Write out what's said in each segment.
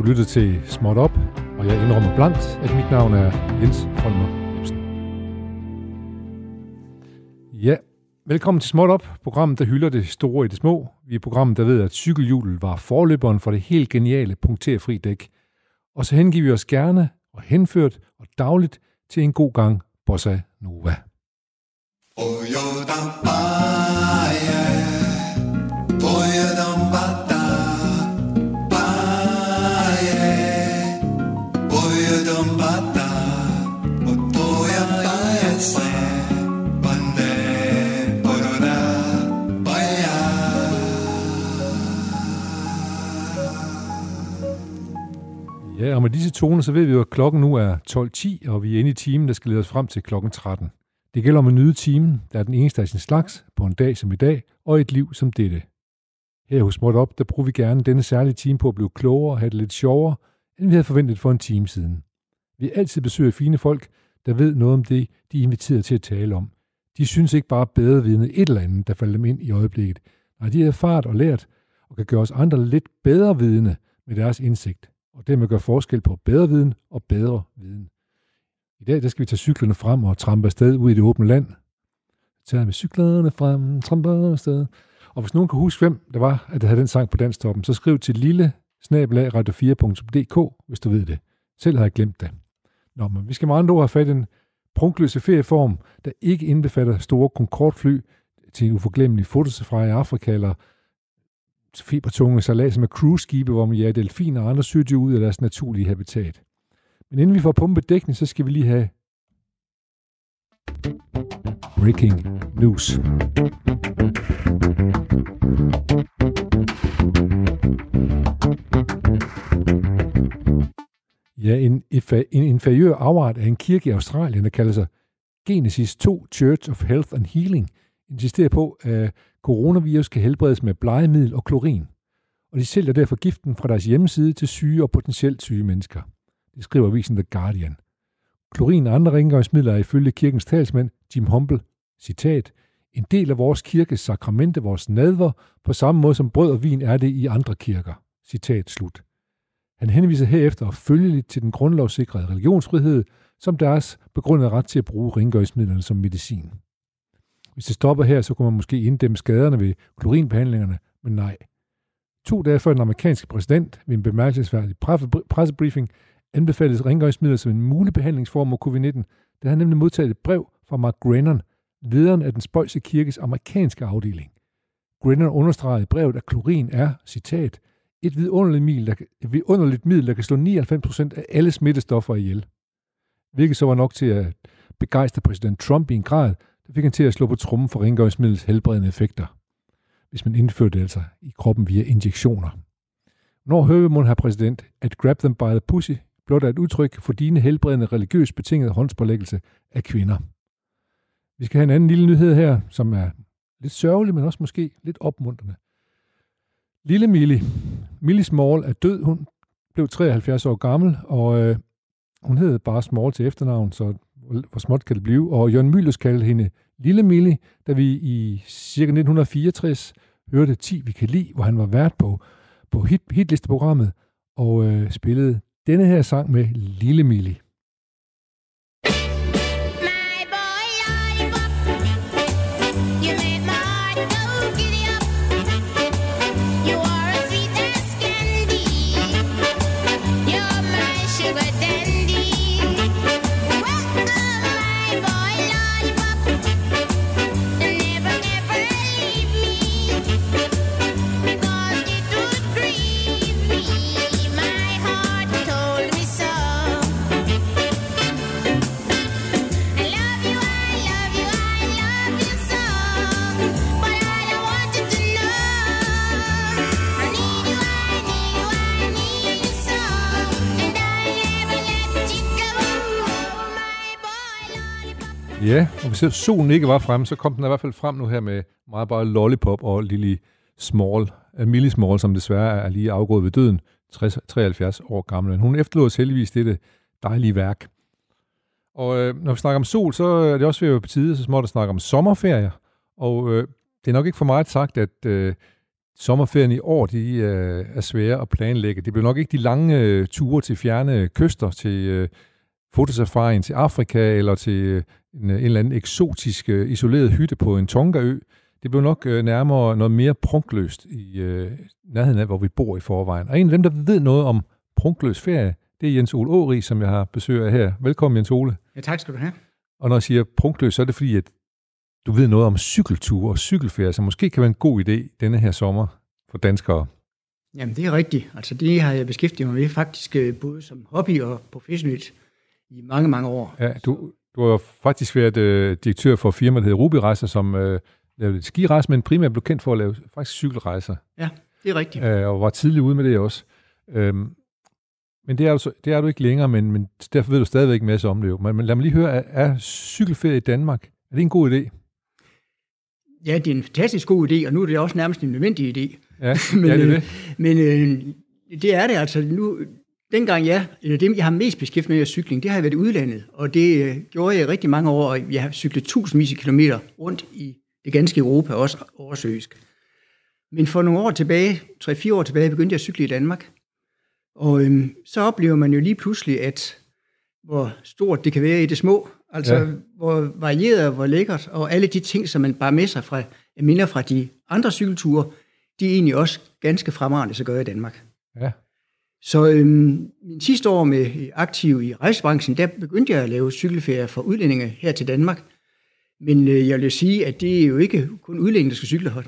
Du lytter til Småt Op, og jeg indrømmer blankt, at mit navn er Jens Holmer Jebsen. Ja, velkommen til Småt Op, programmet, der hylder det store i det små. Vi er programmet, der ved, at cykelhjulet var forløberen for det helt geniale punkterfri dæk. Og så hengiver vi os gerne og henført og dagligt til en god gang Bossa Nova. Og med disse toner, så ved vi jo, at klokken nu er 12.10, og vi er inde i timen, der skal lede os frem til klokken 13. Det gælder om at nyde timen, der er den eneste af sin slags, på en dag som i dag, og et liv som dette. Her hos Småt Op, der bruger vi gerne denne særlige time på at blive klogere og have det lidt sjovere, end vi havde forventet for en time siden. Vi altid besøger fine folk, der ved noget om det, de er inviteret til at tale om. De synes ikke bare bedre vidne et eller andet, der falder dem ind i øjeblikket. Nej, de har erfaret og lært, og kan gøre os andre lidt bedre vidne med deres indsigt, og dermed gøre forskel på bedre viden og bedre viden. I dag der skal vi tage cyklerne frem og trampe afsted ud i det åbne land. Så tager vi cyklerne frem, tramper afsted. Og hvis nogen kan huske, hvem det var, at der havde den sang på danstoppen, så skriv til lille radio4.dk, hvis du ved det. Selv har jeg glemt det. Nå, men vi skal med andre ord have fat i en prunkløse ferieform, der ikke indbefatter store Concorde-fly til en uforglemmelig fotosafari i Afrika, eller fibertunge salater med cruise-skibe, hvor man jager delfiner og andre sødyr ud af deres naturlige habitat. Men inden vi får pumpet dækning, så skal vi lige have breaking news. Ja, en, en inferiør afart af en kirke i Australien, der kalder sig Genesis 2 Church of Health and Healing, insisterer på, at coronavirus kan helbredes med blegemiddel og klorin. Og de sælger derfor giften fra deres hjemmeside til syge og potentielt syge mennesker. Det skriver avisen The Guardian. Klorin og andre rengøringsmidler er ifølge kirkens talsmand Jim Humble, citat, en del af vores kirkes sakramente, vores nadver, på samme måde som brød og vin er det i andre kirker. Citat slut. Han henviser herefter følgeligt til den grundlovssikrede religionsfrihed, som deres begrundede ret til at bruge rengøringsmidlerne som medicin. Hvis det stopper her, så kunne man måske inddæmme skaderne ved klorinbehandlingerne, men nej. To dage før den amerikanske præsident ved en bemærkelsesværdig pressebriefing anbefalede rengøringsmidler som en mulig behandlingsform mod covid-19, da han nemlig modtaget et brev fra Mark Grennan, lederen af den spøjse kirkes amerikanske afdeling. Grennan understregede i brevet, at klorin er, citat, et vidunderligt middel, der, et vidunderligt middel, der kan slå 99% af alle smittestoffer ihjel. Hvilket så var nok til at begejstre præsident Trump i en grad, det fik han til at slå på trummen for rengøringsmiddels helbredende effekter, hvis man indførte det altså i kroppen via injektioner. Når hører vi her præsident, at grab them by the pussy blot er et udtryk for dine helbredende religiøst betingede håndspålæggelse af kvinder. Vi skal have en anden lille nyhed her, som er lidt sørgelig, men også måske lidt opmuntrende. Lille Millie, Millie Small er død. Hun blev 73 år gammel, og øh, hun hed bare Small til efternavn, så hvor småt kan det blive. Og Jørgen Mylius kaldte hende Lille Millie, da vi i ca. 1964 hørte 10 vi kan lide, hvor han var vært på, på hit, hitlisteprogrammet og øh, spillede denne her sang med Lille Millie. Ja, og hvis solen ikke var frem, så kom den i hvert fald frem nu her med meget bare Lollipop og Lily Small, eh, Millie Small, som desværre er lige afgået ved døden, 60, 73 år gammel. Hun efterlod os heldigvis dette dejlige værk. Og øh, når vi snakker om sol, så er det også ved på tide, så småt at snakke om sommerferier. Og øh, det er nok ikke for meget sagt, at øh, sommerferien i år, de øh, er svære at planlægge. Det bliver nok ikke de lange øh, ture til fjerne kyster, til øh, fotosafarien til Afrika, eller til øh, en, en eller anden eksotisk øh, isoleret hytte på en Tongaø. Det bliver nok øh, nærmere noget mere prunkløst i øh, nærheden af, hvor vi bor i forvejen. Og en af dem, der ved noget om prunkløs ferie, det er Jens Ole Åri, som jeg har besøg af her. Velkommen, Jens Ole. Ja, tak skal du have. Og når jeg siger prunkløs, så er det fordi, at du ved noget om cykelture og cykelferie, som måske kan være en god idé denne her sommer for danskere. Jamen, det er rigtigt. Altså, det har jeg beskæftiget mig med faktisk øh, både som hobby og professionelt i mange, mange år. Ja, du, du har faktisk været øh, direktør for firmaet, der hedder Ruby Rejser, som øh, lavede skirejser, men primært blev kendt for at lave faktisk cykelrejser. Ja, det er rigtigt. Øh, og var tidligt ude med det også. Øhm, men det er, du, det er du ikke længere, men, men derfor ved du stadigvæk en masse om det jo. Men, men lad mig lige høre, er, er cykelferie i Danmark, er det en god idé? Ja, det er en fantastisk god idé, og nu er det også nærmest en nødvendig idé. Ja, men, ja det er det. Men øh, det er det altså. Nu, dengang eller det jeg har mest beskæftiget med cykling, det har jeg været i udlandet, og det øh, gjorde jeg rigtig mange år, og jeg har cyklet tusindvis af kilometer rundt i det ganske Europa, også oversøisk. Men for nogle år tilbage, 3-4 år tilbage, begyndte jeg at cykle i Danmark. Og øhm, så oplever man jo lige pludselig, at hvor stort det kan være i det små, altså ja. hvor varieret og hvor lækkert, og alle de ting, som man bare med sig fra, minder fra de andre cykelture, de er egentlig også ganske fremragende så gør i Danmark. Ja. Så øhm, min sidste år med aktiv i rejsebranchen, der begyndte jeg at lave cykelferier for udlændinge her til Danmark. Men øh, jeg vil sige, at det er jo ikke kun udlændinge, der skal cykle her.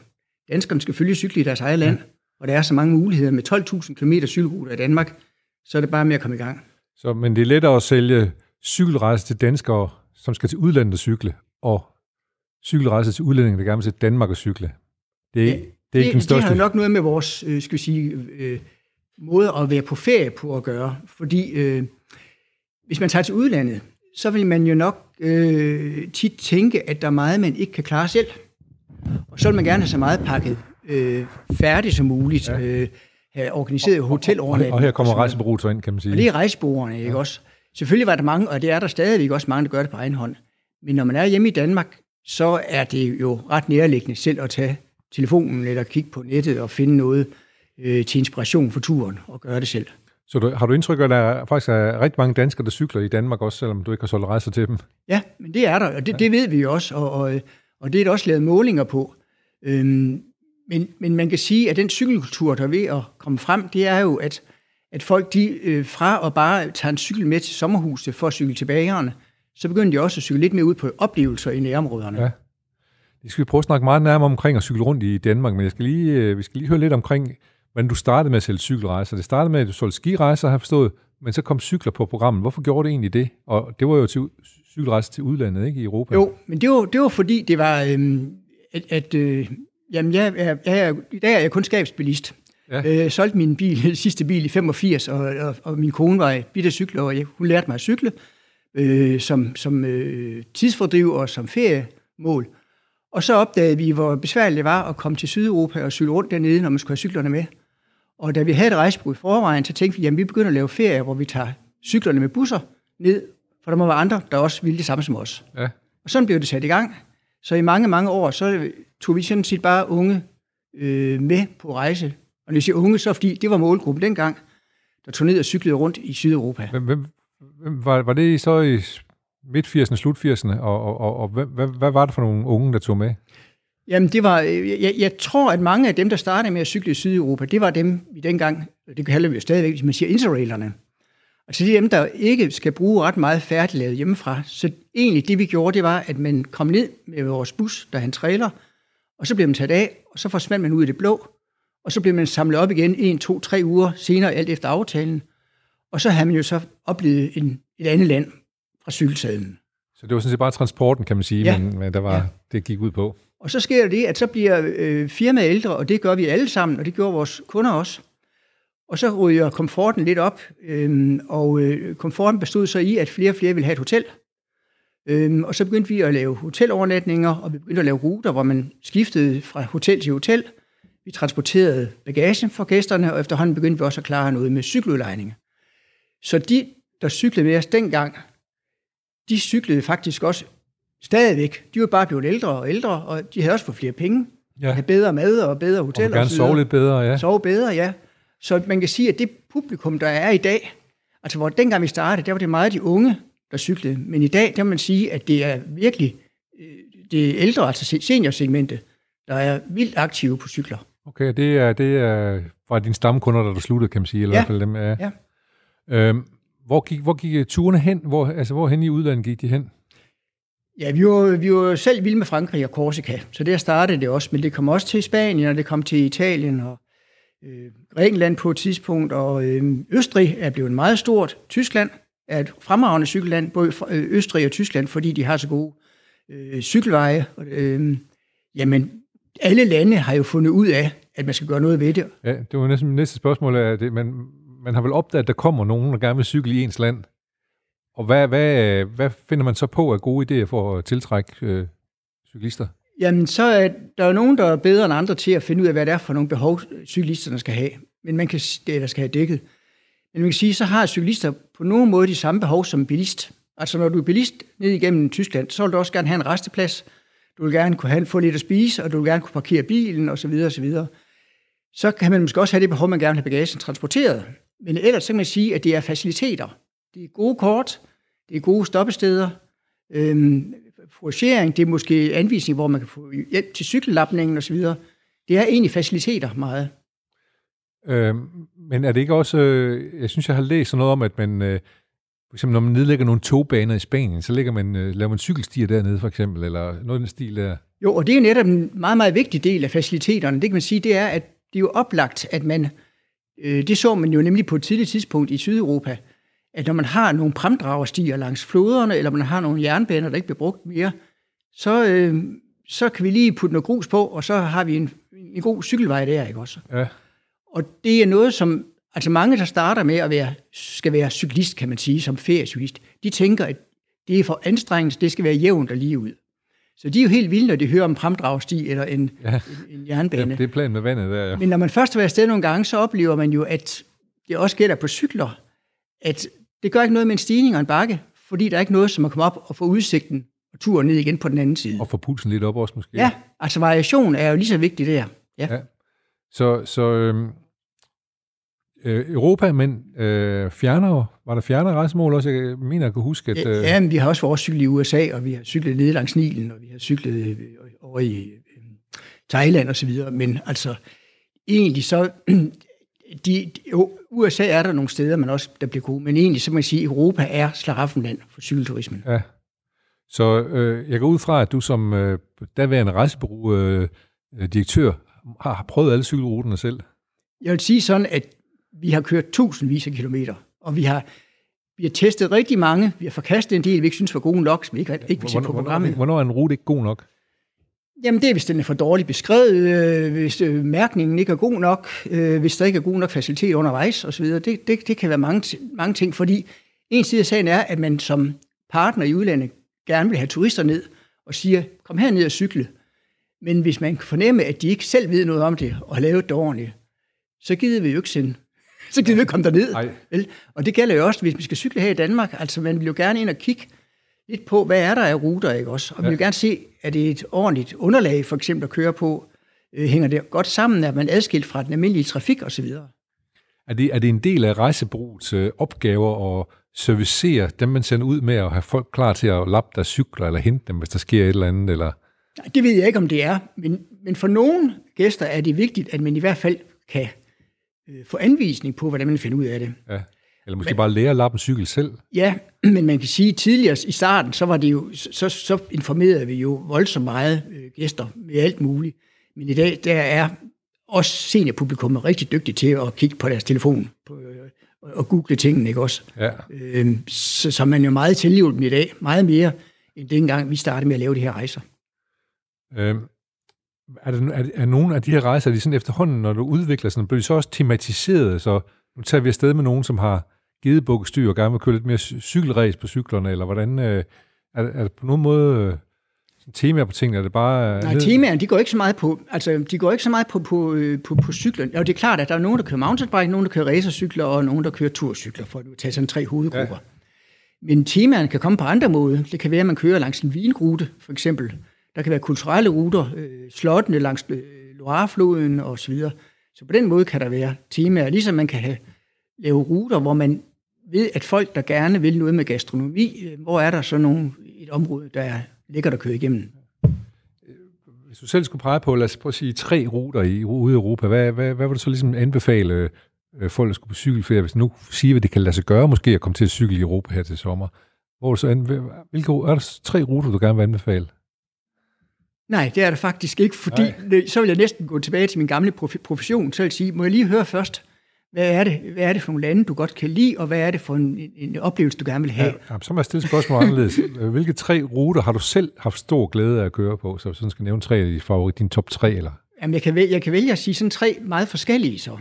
Danskerne skal følge cykle i deres eget land, ja. og der er så mange muligheder. Med 12.000 km cykelruter i Danmark, så er det bare med at komme i gang. Så, men det er lettere at sælge cykelrejser til danskere, som skal til udlandet og cykle, og cykelrejser til udlændinge, der gerne vil til Danmark og cykle. Det er, ja, det er det, ikke den største... Det har nok noget med vores, øh, skal vi sige, øh, måde at være på ferie på at gøre. Fordi øh, hvis man tager til udlandet, så vil man jo nok øh, tit tænke, at der er meget, man ikke kan klare selv. Og så vil man gerne have så meget pakket øh, færdigt som muligt. Ja. Øh, have organiseret hotelovernatning. Og, og her kommer rejsebureauet så ind, kan man sige. Og det er rejsebureauerne, ikke ja. også? Selvfølgelig var der mange, og det er der stadigvæk også mange, der gør det på egen hånd. Men når man er hjemme i Danmark, så er det jo ret nærliggende selv at tage telefonen eller kigge på nettet og finde noget øh, til inspiration for turen og gøre det selv. Så du, har du indtryk af, at der faktisk er rigtig mange danskere, der cykler i Danmark også, selvom du ikke har solgt rejser til dem? Ja, men det er der, og det, ja. det ved vi jo også, og, og, og det er der også lavet målinger på. Øhm, men, men man kan sige, at den cykelkultur, der er ved at komme frem, det er jo, at, at folk de, øh, fra at bare tage en cykel med til sommerhuset for at cykle til bagerne, så begynder de også at cykle lidt mere ud på oplevelser i nærområderne. Ja. Det skal vi prøve at snakke meget nærmere omkring at cykle rundt i Danmark, men jeg skal lige, øh, vi skal lige høre lidt omkring, hvordan du startede med at sælge cykelrejser. Det startede med, at du solgte skirejser, har jeg forstået, men så kom cykler på programmet. Hvorfor gjorde det egentlig det? Og det var jo til cykelrejser til udlandet, ikke i Europa? Jo, men det var, det var fordi, det var, øhm, at, at øh, jamen, jeg, jeg, jeg, i dag er jeg kun skabsbilist. Ja. Øh, solgte min bil, sidste bil i 85, og, og, og min kone var bitte cykler, og jeg, hun lærte mig at cykle øh, som, som øh, tidsfordriv og som feriemål. Og så opdagede vi, hvor besværligt det var at komme til Sydeuropa og cykle rundt dernede, når man skulle have cyklerne med. Og da vi havde et rejsebrug i forvejen, så tænkte vi, at vi begynder at lave ferie, hvor vi tager cyklerne med busser ned, for der må være andre, der også ville det samme som os. Ja. Og sådan blev det sat i gang. Så i mange, mange år, så tog vi sådan set bare unge øh, med på rejse. Og når jeg siger unge, så fordi det var målgruppen dengang, der tog ned og cyklede rundt i Sydeuropa. Hvem, hvem, var, var det så i midt-80'erne, slut-80'erne, og, og, og, og hvad, hvad var det for nogle unge, der tog med? Jamen, det var, jeg, jeg tror, at mange af dem, der startede med at cykle i Sydeuropa, det var dem, vi dengang, det kalder vi jo stadigvæk, man siger interrailerne. Altså de dem, der ikke skal bruge ret meget færdiglavet hjemmefra. Så egentlig det, vi gjorde, det var, at man kom ned med vores bus, der han trailer, og så blev man taget af, og så forsvandt man ud i det blå, og så blev man samlet op igen en, to, tre uger senere, alt efter aftalen. Og så havde man jo så oplevet en, et andet land fra cykelsadlen. Så det var sådan set bare transporten, kan man sige, ja. men, men der var, ja. det gik ud på. Og så sker det, at så bliver øh, firmaet ældre, og det gør vi alle sammen, og det gjorde vores kunder også. Og så ryger komforten lidt op, øhm, og øh, komforten bestod så i, at flere og flere ville have et hotel. Øhm, og så begyndte vi at lave hotelovernatninger, og vi begyndte at lave ruter, hvor man skiftede fra hotel til hotel. Vi transporterede bagagen for gæsterne, og efterhånden begyndte vi også at klare noget med cykeludlejninger. Så de, der cyklede med os dengang, de cyklede faktisk også stadigvæk. De var bare blevet ældre og ældre, og de havde også fået flere penge. Ja. Have bedre mad og bedre hoteller. Og gerne sove lidt bedre, ja. Sove bedre, ja. Så man kan sige, at det publikum, der er i dag, altså hvor dengang vi startede, der var det meget de unge, der cyklede. Men i dag, der kan man sige, at det er virkelig øh, det ældre, altså seniorsegmentet, der er vildt aktive på cykler. Okay, det er, det er fra dine stamkunder, der, der sluttede, kan man sige, eller ja. i hvert fald dem. Ja. ja. Øhm, hvor gik, hvor gik turene hen? Hvor, altså, hvor hen i udlandet gik de hen? Ja, vi var, vi var selv vilde med Frankrig og Korsika, så der startede det også, men det kom også til Spanien, og det kom til Italien og øh, Grækenland på et tidspunkt, og øh, Østrig er blevet meget stort. Tyskland er et fremragende cykelland, både øh, Østrig og Tyskland, fordi de har så gode øh, cykelveje. Øh, jamen, alle lande har jo fundet ud af, at man skal gøre noget ved det. Ja, det var næsten næste spørgsmål. Er det, man, man har vel opdaget, at der kommer nogen, der gerne vil cykle i ens land. Og hvad, hvad, hvad finder man så på af gode idéer for at tiltrække øh, cyklister? Jamen, så er der jo nogen, der er bedre end andre til at finde ud af, hvad det er for nogle behov, cyklisterne skal have. Men man kan, det, der skal have dækket. Men man kan sige, så har cyklister på nogen måde de samme behov som bilist. Altså, når du er bilist ned igennem Tyskland, så vil du også gerne have en resteplads. Du vil gerne kunne have, få lidt at spise, og du vil gerne kunne parkere bilen, osv. osv. Så kan man måske også have det behov, man gerne vil have bagagen transporteret. Men ellers så kan man sige, at det er faciliteter. Det er gode kort, det er gode stoppesteder, øhm, foragering, det er måske anvisning, hvor man kan få hjælp til cykellapningen osv. Det er egentlig faciliteter meget. Øh, men er det ikke også, øh, jeg synes, jeg har læst noget om, at man, øh, for eksempel når man nedlægger nogle togbaner i Spanien, så lægger man, øh, laver man cykelstier dernede for eksempel, eller noget af den stil der. Jo, og det er netop en meget, meget vigtig del af faciliteterne. Det kan man sige, det er, at det er jo oplagt, at man, øh, det så man jo nemlig på et tidligt tidspunkt i Sydeuropa, at når man har nogle fremdragerstier langs floderne, eller man har nogle jernbaner, der ikke bliver brugt mere, så, øh, så kan vi lige putte noget grus på, og så har vi en, en god cykelvej der, ikke også? Ja. Og det er noget, som altså mange, der starter med at være, skal være cyklist, kan man sige, som feriecyklist, de tænker, at det er for anstrengende, det skal være jævnt og lige ud. Så de er jo helt vilde, når de hører om fremdragsti eller en, Ja. en, en jernbane. ja, det er planen med vandet der, ja. Men når man først har været afsted nogle gange, så oplever man jo, at det også gælder på cykler, at det gør ikke noget med en stigning og en bakke, fordi der er ikke noget, som at komme op og få udsigten og turen ned igen på den anden side. Og få pulsen lidt op også måske. Ja, altså variation er jo lige så vigtigt der. Ja. Ja. Så, så øhm, øh, Europa, men øh, fjerner, var der fjerner rejsemål også? Jeg mener, jeg kan huske, at... Øh, Ja, men vi har også vores cyklet i USA, og vi har cyklet nede langs Nilen, og vi har cyklet øh, over i øh, Thailand og så videre. Men altså, egentlig så... De, jo, USA er der nogle steder, man også, der bliver gode, men egentlig så må man sige, at Europa er slaraffenland for cykelturismen. Ja. Så øh, jeg går ud fra, at du som øh, daværende rejsebureau øh, direktør har, har prøvet alle cykelruterne selv. Jeg vil sige sådan, at vi har kørt tusindvis af kilometer, og vi har, vi har testet rigtig mange. Vi har forkastet en del, vi ikke synes var gode nok, som vi ikke, ikke vil se på programmet. Hvornår er en rute ikke god nok? Jamen det er, hvis den er for dårligt beskrevet, øh, hvis øh, mærkningen ikke er god nok, øh, hvis der ikke er god nok facilitet undervejs osv. Det, det, det kan være mange, mange ting, fordi en side af sagen er, at man som partner i udlandet gerne vil have turister ned og siger, kom her ned og cykle. Men hvis man kan fornemme, at de ikke selv ved noget om det og har lavet det ordentligt, så gider vi jo ikke sende. Så gider vi ikke komme derned. Vel? Og det gælder jo også, hvis vi skal cykle her i Danmark. Altså man vil jo gerne ind og kigge lidt på, hvad er der af ruter, ikke også? Og ja. vi vil gerne se, at det er et ordentligt underlag, for eksempel at køre på, øh, hænger det godt sammen, at man adskilt fra den almindelige trafik osv. Er det, er det en del af rejsebrugets øh, opgaver at servicere dem, man sender ud med, at have folk klar til at lappe deres cykler, eller hente dem, hvis der sker et eller andet? Eller? Nej, Det ved jeg ikke, om det er, men, men for nogle gæster er det vigtigt, at man i hvert fald kan øh, få anvisning på, hvordan man finder ud af det. Ja. Eller måske bare lære at lappe en cykel selv? Ja, men man kan sige, at tidligere i starten, så, var det jo, så, så informerede vi jo voldsomt meget øh, gæster med alt muligt. Men i dag, der er også seniorpublikummet rigtig dygtigt til at kigge på deres telefon på, øh, og- og google tingene, ikke også? Ja. Øh, så, så man er jo meget tilhjulpen i dag, meget mere end dengang vi startede med at lave de her rejser. Øhm, er, det, er, er nogle af de her rejser, er de sådan efterhånden, når du udvikler sådan, bliver de så også tematiseret, så nu tager vi afsted med nogen, som har givet bukkestyr og gerne vil køre lidt mere cy- cykelræs på cyklerne, eller hvordan, øh, er, er det på nogen måde øh, temaer på tingene, er det bare... øh, Nej, temaerne, de går ikke så meget på, altså, de går ikke så meget på, på, øh, på, på cyklen. Og det er klart, at der er nogen, der kører mountainbike, nogen, der kører racercykler, og nogen, der kører turcykler, for at tage sådan tre hovedgrupper. Ja. Men temaerne kan komme på andre måder. Det kan være, at man kører langs en vinrute, for eksempel. Der kan være kulturelle ruter, øh, slottene langs øh, Loirefloden og så videre. Så på den måde kan der være temaer, ligesom man kan have, lave ruter, hvor man ved, at folk, der gerne vil noget med gastronomi, øh, hvor er der så nogle, et område, der er lækkert at køre igennem. Hvis du selv skulle pege på, lad os prøve at sige, tre ruter i, ude i Europa, hvad, hvad, hvad vil du så ligesom anbefale øh, folk, der skulle på cykelferie, hvis nu siger, at det kan lade sig gøre måske at komme til at cykle i Europa her til sommer? Hvor så, hvilke, er der tre ruter, du gerne vil anbefale? Nej, det er der faktisk ikke, fordi Nej. så vil jeg næsten gå tilbage til min gamle profession, så vil jeg sige, må jeg lige høre først, hvad er, det, hvad er det for nogle lande, du godt kan lide, og hvad er det for en, en oplevelse, du gerne vil have? Ja, så må jeg stille spørgsmål anderledes. Hvilke tre ruter har du selv haft stor glæde af at køre på? Så sådan skal nævne tre af de favorit, din top tre, eller? Jamen, jeg kan, vælge, jeg kan vælge at sige sådan tre meget forskellige så.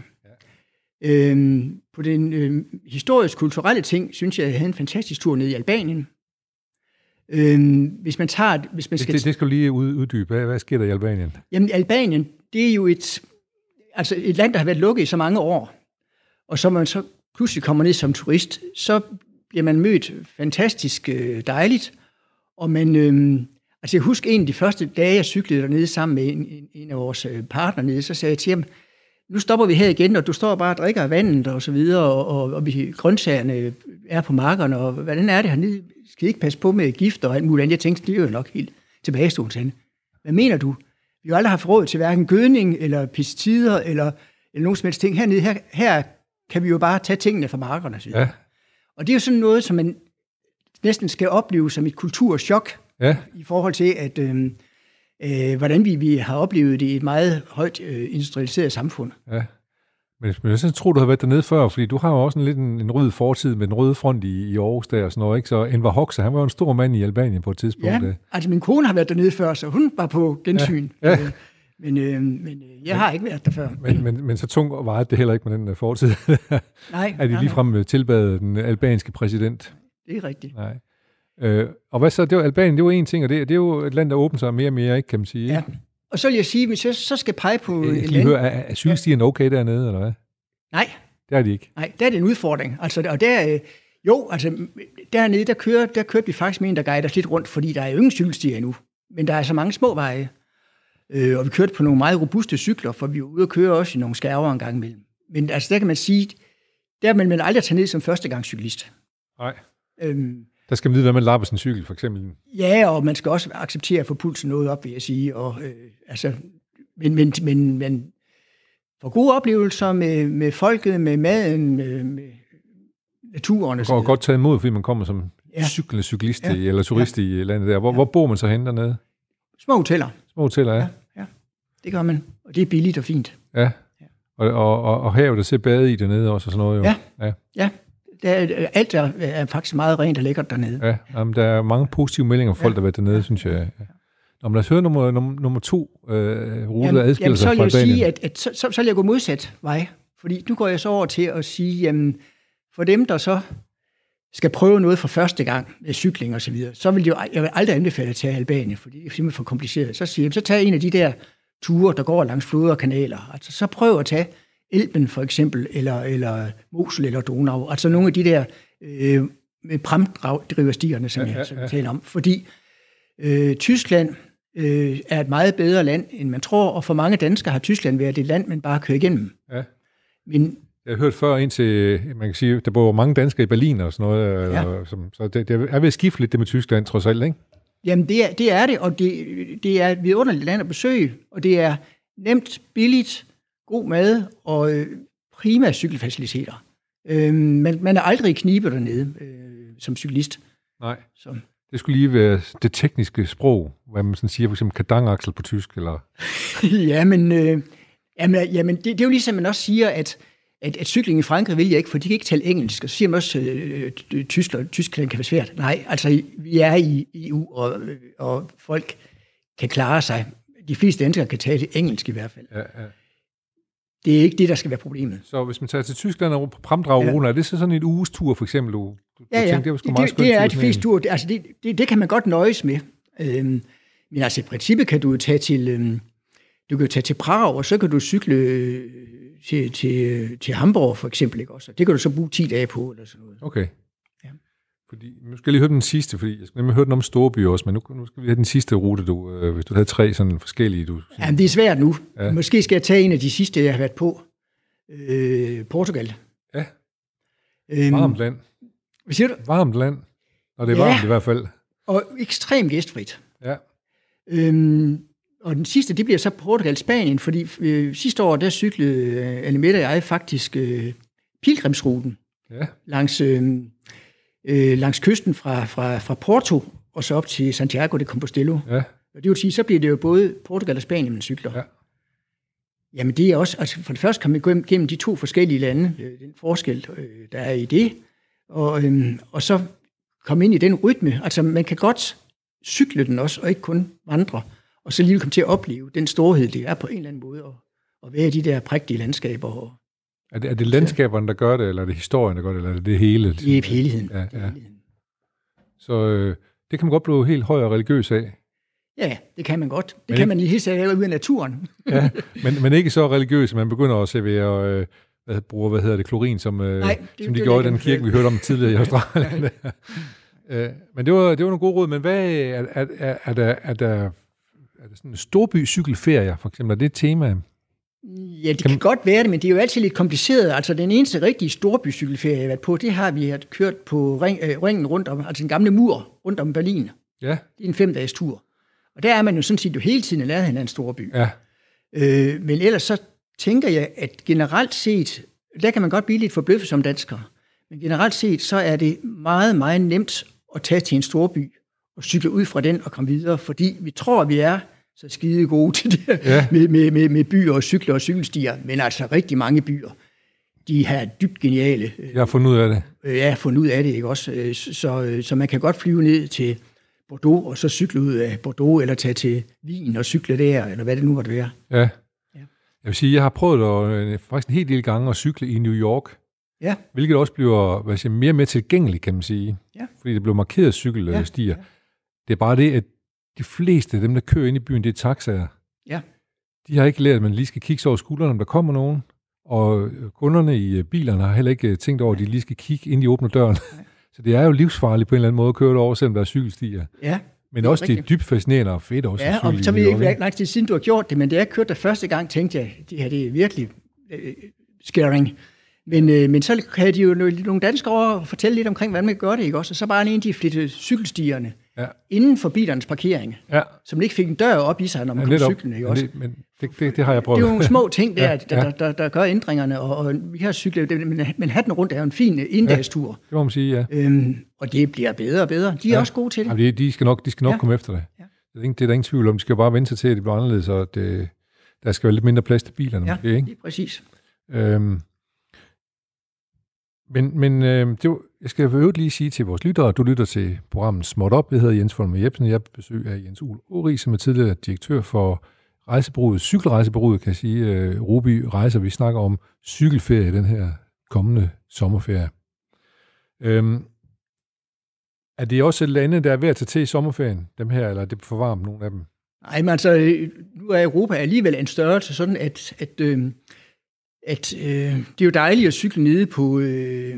Ja. Øhm, på den øhm, historisk-kulturelle ting, synes jeg, jeg havde en fantastisk tur ned i Albanien. Øhm, hvis man tager... Hvis man skal det, det, skal du lige uddybe. Hvad, hvad sker der i Albanien? Jamen, Albanien, det er jo et, altså et land, der har været lukket i så mange år. Og så man så pludselig kommer ned som turist, så bliver man mødt fantastisk øh, dejligt. Og man, øh, altså jeg husker en af de første dage, jeg cyklede dernede sammen med en, en, en af vores øh, partner nede, så sagde jeg til ham, nu stopper vi her igen, og du står bare og drikker vandet og så videre, og, og, og vi, grøntsagerne er på markerne, og hvordan er det hernede? Skal I ikke passe på med gift og alt muligt andet? Jeg tænkte, det er jo nok helt tilbagestående. Hvad mener du? Vi har aldrig haft råd til hverken gødning, eller pesticider, eller, eller nogen som helst ting. Hernede, her, her kan vi jo bare tage tingene fra markerne. Ja. Og det er jo sådan noget, som man næsten skal opleve som et kulturschok, ja. i forhold til, at øh, øh, hvordan vi, vi har oplevet det i et meget højt øh, industrialiseret samfund. Ja. Men, men jeg synes, tror, du har været dernede før, fordi du har jo også en lidt en, en rød fortid med den røde front i, i Aarhus der og sådan noget, ikke? Så Enver Hoxha, han var jo en stor mand i Albanien på et tidspunkt. Ja, altså min kone har været dernede før, så hun var på gensyn. Ja. Ja. Øh, men, øh, men øh, jeg har ikke været der før. Men, men, men så tung var det heller ikke med den øh, fortid. nej. At de ligefrem øh, tilbad den albanske præsident. Det er rigtigt. Nej. Øh, og hvad så? Det var Albanien, det var en ting, og det, det er jo et land, der åbner sig mere og mere, ikke, kan man sige. Ja. Og så vil jeg sige, hvis jeg så skal pege på... Jeg skal lige høre, er, er cykelstien okay dernede, eller hvad? Nej. Det er de ikke. Nej, der er det en udfordring. Altså, og der, jo, altså, dernede, der, kører, der kørte vi faktisk med en, der guider os lidt rundt, fordi der er jo ingen cykelstier endnu. Men der er så mange små veje. Øh, og vi kørte på nogle meget robuste cykler, for vi var ude og køre også i nogle skærver en gang imellem. Men altså, der kan man sige, der vil man aldrig tage ned som førstegangscyklist. Nej. Øhm, der skal man vide, hvad man lapper sin cykel, for eksempel. Ja, og man skal også acceptere at få pulsen noget op, vil jeg sige. Og, øh, altså, men, men, men, men for gode oplevelser med, med folket, med maden, med, med naturen. Det går godt tage imod, fordi man kommer som ja. cyklende cyklist ja. eller turist ja. i landet der. Hvor, ja. hvor bor man så hen dernede? Små hoteller. Små hoteller, ja. ja. Det gør man. Og det er billigt og fint. Ja. ja. Og, og, og, og havet, der ser bade i dernede også og sådan noget jo. Ja, ja. ja. Der er, alt er, er faktisk meget rent og lækkert dernede. Ja, jamen, der er mange positive meldinger fra folk, ja. der har været dernede, ja. synes jeg. Ja. Nå, men lad os høre nummer, nummer, nummer to øh, rute, der adskiller sig fra Så vil jeg sige, at, at så, så, så vil jeg gå modsat vej. Fordi nu går jeg så over til at sige, jamen, for dem, der så skal prøve noget for første gang med cykling og så videre, så vil jeg, jo, jeg vil aldrig anbefale at tage Albanien, for det er simpelthen for kompliceret. Så siger jeg, så tag en af de der ture, der går langs floder og kanaler. Altså, så prøv at tage Elben for eksempel, eller, eller Mosel eller Donau. Altså nogle af de der øh, med pramdriverstierne, som ja, jeg ja, ja. taler om. Fordi øh, Tyskland øh, er et meget bedre land, end man tror, og for mange danskere har Tyskland været et land, man bare kører igennem. Ja. Men jeg har hørt før ind til, man kan sige, der bor mange danskere i Berlin og sådan noget, ja. og, som, så det, det er ved at skifte lidt det med Tyskland trods alt, ikke? Jamen det er det, er det og det, det er et vidunderligt land at besøge, og det er nemt, billigt, god mad og øh, prima cykelfaciliteter. Øh, man, man er aldrig i knibe dernede øh, som cyklist. Nej. Så. Det skulle lige være det tekniske sprog, hvad man sådan siger, for eksempel kadangaksel på tysk, eller? ja, men, øh, jamen, jamen det, det er jo ligesom, man også siger, at at, at cykling i Frankrig vil jeg ikke, for de kan ikke tale engelsk, og så siger man også, at øh, øh Tyskland, Tyskland kan være svært. Nej, altså vi er i EU, og, og folk kan klare sig. De fleste danskere kan tale engelsk i hvert fald. Ja, ja. Det er ikke det, der skal være problemet. Så hvis man tager til Tyskland og på Pramdragruten, ja. er det så sådan en uges tur, for eksempel? Du, du ja, ja. Tænkte, det, var det, meget det er de fleste tur. Altså det, det, det kan man godt nøjes med. Øhm, men altså i princippet kan du tage til, øhm, du kan tage til Prag, og så kan du cykle til, til, til Hamburg for eksempel. Ikke? Også. Det kan du så bruge 10 dage på, eller sådan noget. Okay. Ja. Fordi, nu skal jeg lige høre den sidste, fordi jeg skal nemlig høre den om Storby også, men nu, nu skal vi have den sidste rute, du, øh, hvis du havde tre sådan forskellige. Du, sådan. Jamen, det er svært nu. Ja. Måske skal jeg tage en af de sidste, jeg har været på. Øh, Portugal. Ja. Øhm, varmt land. Hvad siger du? Varmt land. Og det er ja. varmt i hvert fald. Og ekstremt gæstfrit. Ja. Øhm, og den sidste, det bliver så Portugal-Spanien, fordi øh, sidste år, der cyklede øh, Alimeta og jeg faktisk øh, pilgrimsruten ja. langs, øh, øh, langs kysten fra, fra, fra Porto og så op til Santiago de Compostela. Ja. Og det vil sige, så bliver det jo både Portugal og Spanien, man cykler. Ja. Jamen det er også, altså for det første kan man gå gennem de to forskellige lande, øh, den forskel, øh, der er i det, og, øh, og så komme ind i den rytme. Altså man kan godt cykle den også, og ikke kun vandre og så lige komme til at opleve den storhed, det er på en eller anden måde, at, at være i de der prægtige landskaber. Og, er, det, er det landskaberne, der gør det, eller er det historien, der gør det, eller er det det hele? Det er helheden. Ja, ja. Så øh, det kan man godt blive helt høj og religiøs af. Ja, det kan man godt. Det men kan man i hele sager ud af naturen. ja, men, men ikke så religiøs, man begynder at servere, øh, hvad, bruger, hvad hedder det, klorin, som, øh, Nej, det, som de det, gjorde i den kirke, vi hørte om tidligere i Australien. øh, men det var, det var nogle gode råd, men hvad er, er, er, er, der, er der er det sådan en storby cykelferie, for eksempel? Er det et tema? Ja, det kan, kan godt være det, men det er jo altid lidt kompliceret. Altså, den eneste rigtige storbycykelferie, jeg har været på, det har vi kørt på ring, øh, ringen rundt om, altså den gamle mur rundt om Berlin. Ja. Det er en femdages tur. Og der er man jo sådan set jo hele tiden i nærheden af en storby. Ja. Øh, men ellers så tænker jeg, at generelt set, der kan man godt blive lidt forbløffet som dansker, men generelt set, så er det meget, meget nemt at tage til en storby og cykle ud fra den og komme videre, fordi vi tror, at vi er så skide gode til det ja. med, med, med, med byer og cykler og cykelstier, men altså rigtig mange byer, de har dybt geniale. Jeg har fundet ud af det. Øh, ja, fundet ud af det, ikke også? Øh, så, så man kan godt flyve ned til Bordeaux, og så cykle ud af Bordeaux, eller tage til Wien og cykle der, eller hvad det nu måtte være. Ja. ja. Jeg vil sige, jeg har prøvet at, øh, faktisk en hel del gange at cykle i New York, Ja. Hvilket også bliver hvad siger, mere med tilgængeligt, kan man sige. Ja. Fordi det bliver markeret cykelstier. Ja. Ja. Det er bare det, at de fleste af dem, der kører ind i byen, det er taxaer. Ja. De har ikke lært, at man lige skal kigge over skuldrene, om der kommer nogen. Og kunderne i øh, bilerne har heller ikke øh, tænkt over, at de lige skal kigge, inden de åbner døren. Nej. Så det er jo livsfarligt på en eller anden måde at køre over, selvom der er cykelstier. Ja. Men det også det er dybt fascinerende og fedt også. Ja, og så vil jeg ikke lang tid siden, du har gjort det, men da jeg kørte der første gang, tænkte jeg, det her det er virkelig uh, scaring. Men, øh, men så havde de jo nogle danskere fortælle lidt omkring, hvordan man gør det, ikke også? Og så bare en, de flyttede cykelstierne ja. inden for bilernes parkering, ja. så man ikke fik en dør op i sig, når man ja, kom cyklen. Ikke også? Men, det, det, det, har jeg prøvet. Det er jo nogle små ting der, ja, der, der, der, der gør ændringerne, og, og vi har cyklet, men, men hatten rundt er jo en fin inddagstur. Ja, det må man sige, ja. Øhm, og det bliver bedre og bedre. De er ja. også gode til det. Ja, de, de skal nok, de skal nok ja. komme efter det. Ja. Det, er, det er der ingen tvivl om. De skal bare vente sig til, at det bliver anderledes, og det, der skal være lidt mindre plads til bilerne. Ja, måske, ikke? det er præcis. Øhm, men, men øh, det var, jeg skal øvrigt lige sige til vores lyttere, at du lytter til programmet Småt Op. Jeg hedder Jens Folmer Jebsen, jeg besøger Jens Ul Uri, som er tidligere direktør for rejsebureauet, cykelrejsebureauet, kan jeg sige, øh, Ruby Rejser. Vi snakker om cykelferie den her kommende sommerferie. Øhm, er det også lande, der er ved at tage til i sommerferien, dem her, eller er det for varmt, nogle af dem? Nej, men altså, øh, nu er Europa alligevel en størrelse, sådan at, at øh, at øh, det er jo dejligt at cykle nede på øh,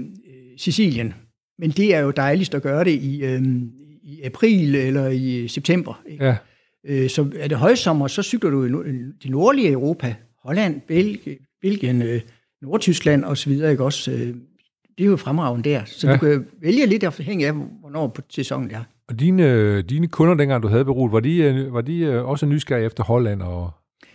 Sicilien, men det er jo dejligst at gøre det i, øh, i april eller i september. Ikke? Ja. Øh, så er det højsommer, så cykler du i det nordlige Europa, Holland, Belgien, Belgien øh, Nordtyskland osv., ikke også? Øh, det er jo fremragende der, så ja. du kan vælge lidt afhængig af, hvornår på sæsonen det er. Og dine, dine kunder, dengang du havde beruget, var de, øh, var de øh, også nysgerrige efter Holland og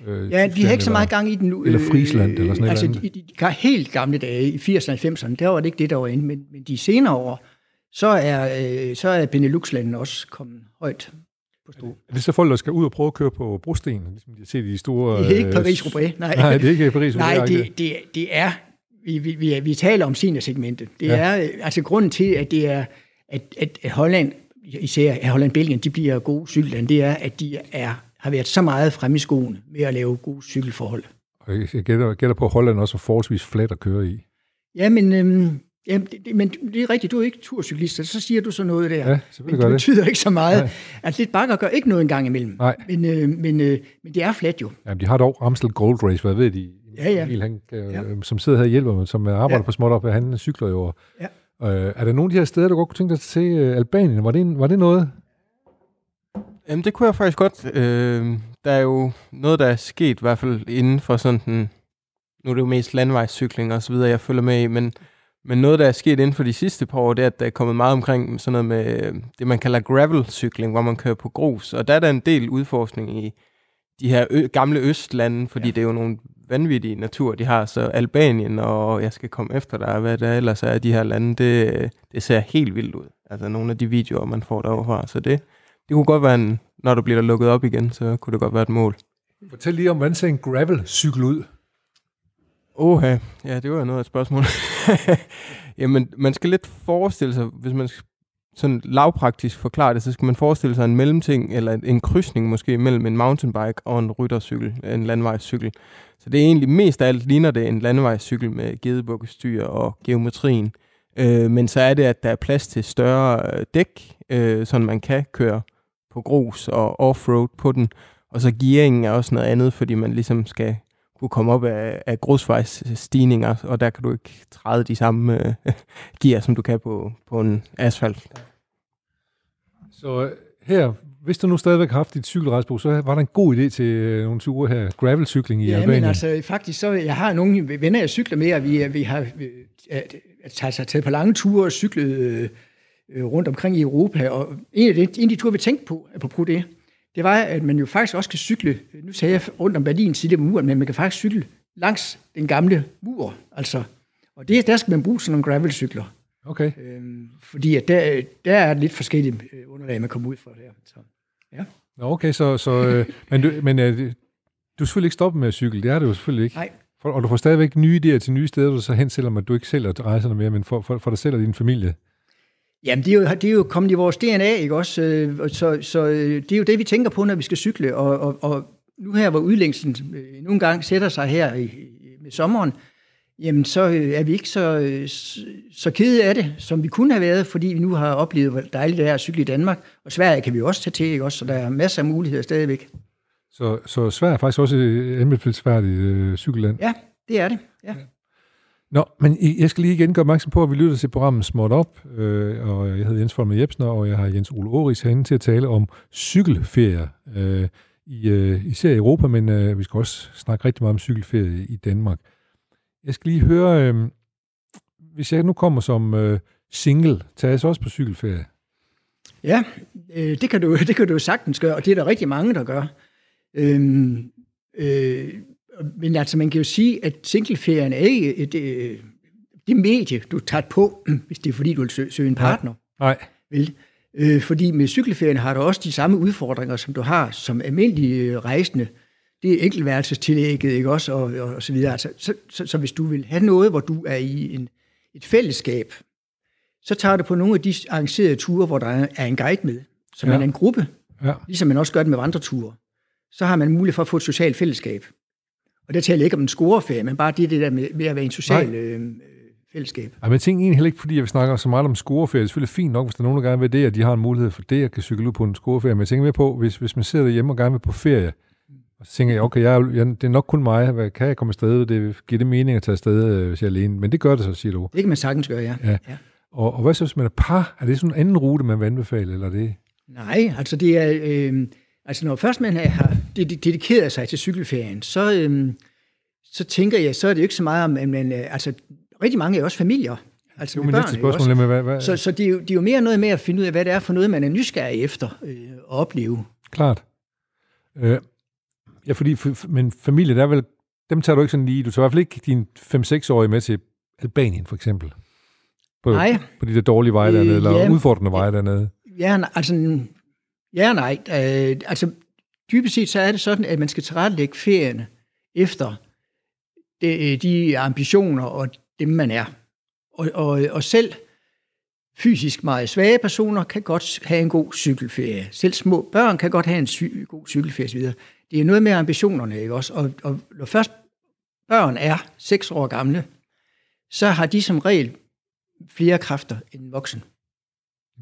Øh, ja, vi har ikke så meget gang i den nu. Eller Friesland eller sådan noget. Altså, de, de, de helt gamle dage, i 80'erne og 90'erne, der var det ikke det, der var inde. Men, men de senere år, så er, øh, så er Benelux-landene også kommet højt på stå. Er det så folk, der skal ud og prøve at køre på brosten, ligesom de har set i de store... Det er ikke Paris-Roubaix, nej. Nej, det er ikke Paris-Roubaix. Nej, det, det, det er... Vi, vi, vi, vi taler om senior-segmentet. Det ja. er øh, altså grunden til, at det er, at, at Holland, især Holland-Belgien, de bliver gode cykelland, det er, at de er har været så meget fremme i skoen med at lave gode cykelforhold. Og jeg gætter, gætter på, at Holland også er forholdsvis flat at køre i. Ja, men, øhm, ja, det, men det er rigtigt, du er ikke turcyklist, så siger du så noget der. Ja, men det betyder ikke så meget. Nej. At lidt bakker gør ikke noget en gang imellem. Nej. Men, øh, men, øh, men det er flat jo. Jamen, de har dog Amstel Gold Race, hvad ved de? Ja, ja. Emil, han, øh, ja. som sidder her og hjælper som arbejder ja. på småt op, han cykler jo. Ja. Øh, er der nogle af de her steder, du godt kunne tænke dig til uh, Albanien? Var det, var det noget? Jamen, det kunne jeg faktisk godt. Øh, der er jo noget, der er sket, i hvert fald inden for sådan den, nu er det jo mest landvejscykling og så videre, jeg følger med i, men, men noget, der er sket inden for de sidste par år, det er, at der er kommet meget omkring sådan noget med det, man kalder gravel-cykling, hvor man kører på grus, og der er der en del udforskning i de her ø- gamle østlande, fordi ja. det er jo nogle vanvittige natur, de har, så Albanien, og jeg skal komme efter dig, hvad der ellers er de her lande, det, det ser helt vildt ud. Altså nogle af de videoer, man får derovre så det, det kunne godt være, en, når du bliver lukket op igen, så kunne det godt være et mål. Fortæl lige om, hvordan ser en gravel-cykel ud? Oha, ja, det var noget af et spørgsmål. Jamen, man skal lidt forestille sig, hvis man sådan lavpraktisk forklare det, så skal man forestille sig en mellemting, eller en krydsning måske, mellem en mountainbike og en ryttercykel, en landevejscykel. Så det er egentlig mest af alt ligner det en landevejscykel med gedebukkestyr og geometrien. Øh, men så er det, at der er plads til større øh, dæk, øh, så man kan køre på grus og offroad på den. Og så gearingen er også noget andet, fordi man ligesom skal kunne komme op af, af grusvejsstigninger, og der kan du ikke træde de samme øh, gear, som du kan på, på en asfalt. Så øh, her, hvis du nu stadigvæk har haft dit cykelrejsbog, så var der en god idé til øh, nogle ture her, gravelcykling i ja, Albanien. men altså faktisk, så jeg har nogle venner, jeg cykler med, og vi, vi har taget sig taget på lange ture og cyklet øh, rundt omkring i Europa, og en af de, en af de ture, vi tænkte på, apropos det, det var, at man jo faktisk også kan cykle, nu sagde jeg rundt om Berlin, side af muren, men man kan faktisk cykle langs den gamle mur, altså. Og det, der skal man bruge sådan nogle gravelcykler. Okay. Øhm, fordi at der, der er lidt forskellige øh, underlag, man kommer ud fra der. Så, ja. Okay, så, så øh, men, du, men øh, du er selvfølgelig ikke stoppet med at cykle, det er du jo selvfølgelig ikke. Nej. For, og du får stadigvæk nye idéer til nye steder, du så hen, selvom at du ikke selv rejser mere, men for, for, for dig selv og din familie. Jamen, det er, jo, det er jo kommet i vores DNA, ikke også? Øh, så, så øh, det er jo det, vi tænker på, når vi skal cykle. Og, og, og nu her, hvor udlængslen nogle gange sætter sig her i, med sommeren, jamen så er vi ikke så, så kede af det, som vi kunne have været, fordi vi nu har oplevet, hvor dejligt det er at cykle i Danmark. Og Sverige kan vi også tage til, ikke også? Så der er masser af muligheder stadigvæk. Så, så Sverige er faktisk også et anbefalesværdigt øh, cykelland? Ja, det er det. Ja. Nå, men jeg skal lige igen gøre opmærksom på, at vi lytter til programmet Småt Op, øh, og jeg hedder Jens Folmer Jebsen, og jeg har Jens Ole Oris herinde til at tale om cykelferier, øh, i, øh, især i Europa, men øh, vi skal også snakke rigtig meget om cykelferie i Danmark. Jeg skal lige høre, øh, hvis jeg nu kommer som øh, single, tager jeg så også på cykelferie? Ja, øh, det, kan du, det kan du sagtens gøre, og det er der rigtig mange, der gør. Øhm, øh, øh, men altså, man kan jo sige, at singleferien er ikke et, et, øh, det medie, du tager på, hvis det er fordi, du vil søge, søge en partner. Nej. Vel? Øh, fordi med cykelferien har du også de samme udfordringer, som du har som almindelige øh, rejsende. Det er enkeltværelsestillægget, ikke også, og, og, og så videre. Altså, så, så, så hvis du vil have noget, hvor du er i en, et fællesskab, så tager du på nogle af de arrangerede ture, hvor der er en guide med, så man ja. er en gruppe, ja. ligesom man også gør det med vandreture. Så har man mulighed for at få et socialt fællesskab. Og det taler ikke om en scoreferie, men bare det, det der med, med at være en social øh, fællesskab. Ja, men jeg tænker egentlig heller ikke, fordi jeg snakker så meget om scoreferie. Det er selvfølgelig fint nok, hvis der er nogen, der gerne vil det, at de har en mulighed for det, at kan cykle ud på en scoreferie. Men jeg tænker mere på, hvis, hvis man sidder derhjemme og gerne vil på ferie, og så tænker jeg, okay, jeg, jeg, det er nok kun mig. Hvad, kan jeg komme afsted? Det giver det mening at tage afsted, øh, hvis jeg er alene. Men det gør det så, siger du. Det kan man sagtens gøre, ja. ja. ja. Og, og hvad så, hvis man er par? Er det sådan en anden rute, man vil anbefale, eller det? Nej, altså det er... Øh, altså når først man har dedikeret sig til cykelferien, så, øh, så tænker jeg, så er det jo ikke så meget om, at man, øh, altså rigtig mange er også familier. Altså jo, med børn, spørgsmål, med, hvad, hvad? Så, så det, er jo, det er jo mere noget med at finde ud af, hvad det er for noget, man er nysgerrig efter øh, at opleve. Klart. Øh, ja, fordi, men familie, der er vel, dem tager du ikke sådan lige, du tager i hvert fald ikke din 5-6-årige med til Albanien, for eksempel. På, nej. På de der dårlige veje dernede, øh, eller ja, udfordrende veje dernede. Ja, altså, ja nej. Øh, altså, dybest set så er det sådan, at man skal tilrettelægge ferierne efter det, øh, de ambitioner og dem, man er. Og, og, og selv fysisk meget svage personer kan godt have en god cykelferie. Selv små børn kan godt have en sy- god cykelferie osv. Det er noget med ambitionerne, ikke også? Og, og når først børn er 6 år gamle, så har de som regel flere kræfter end voksen.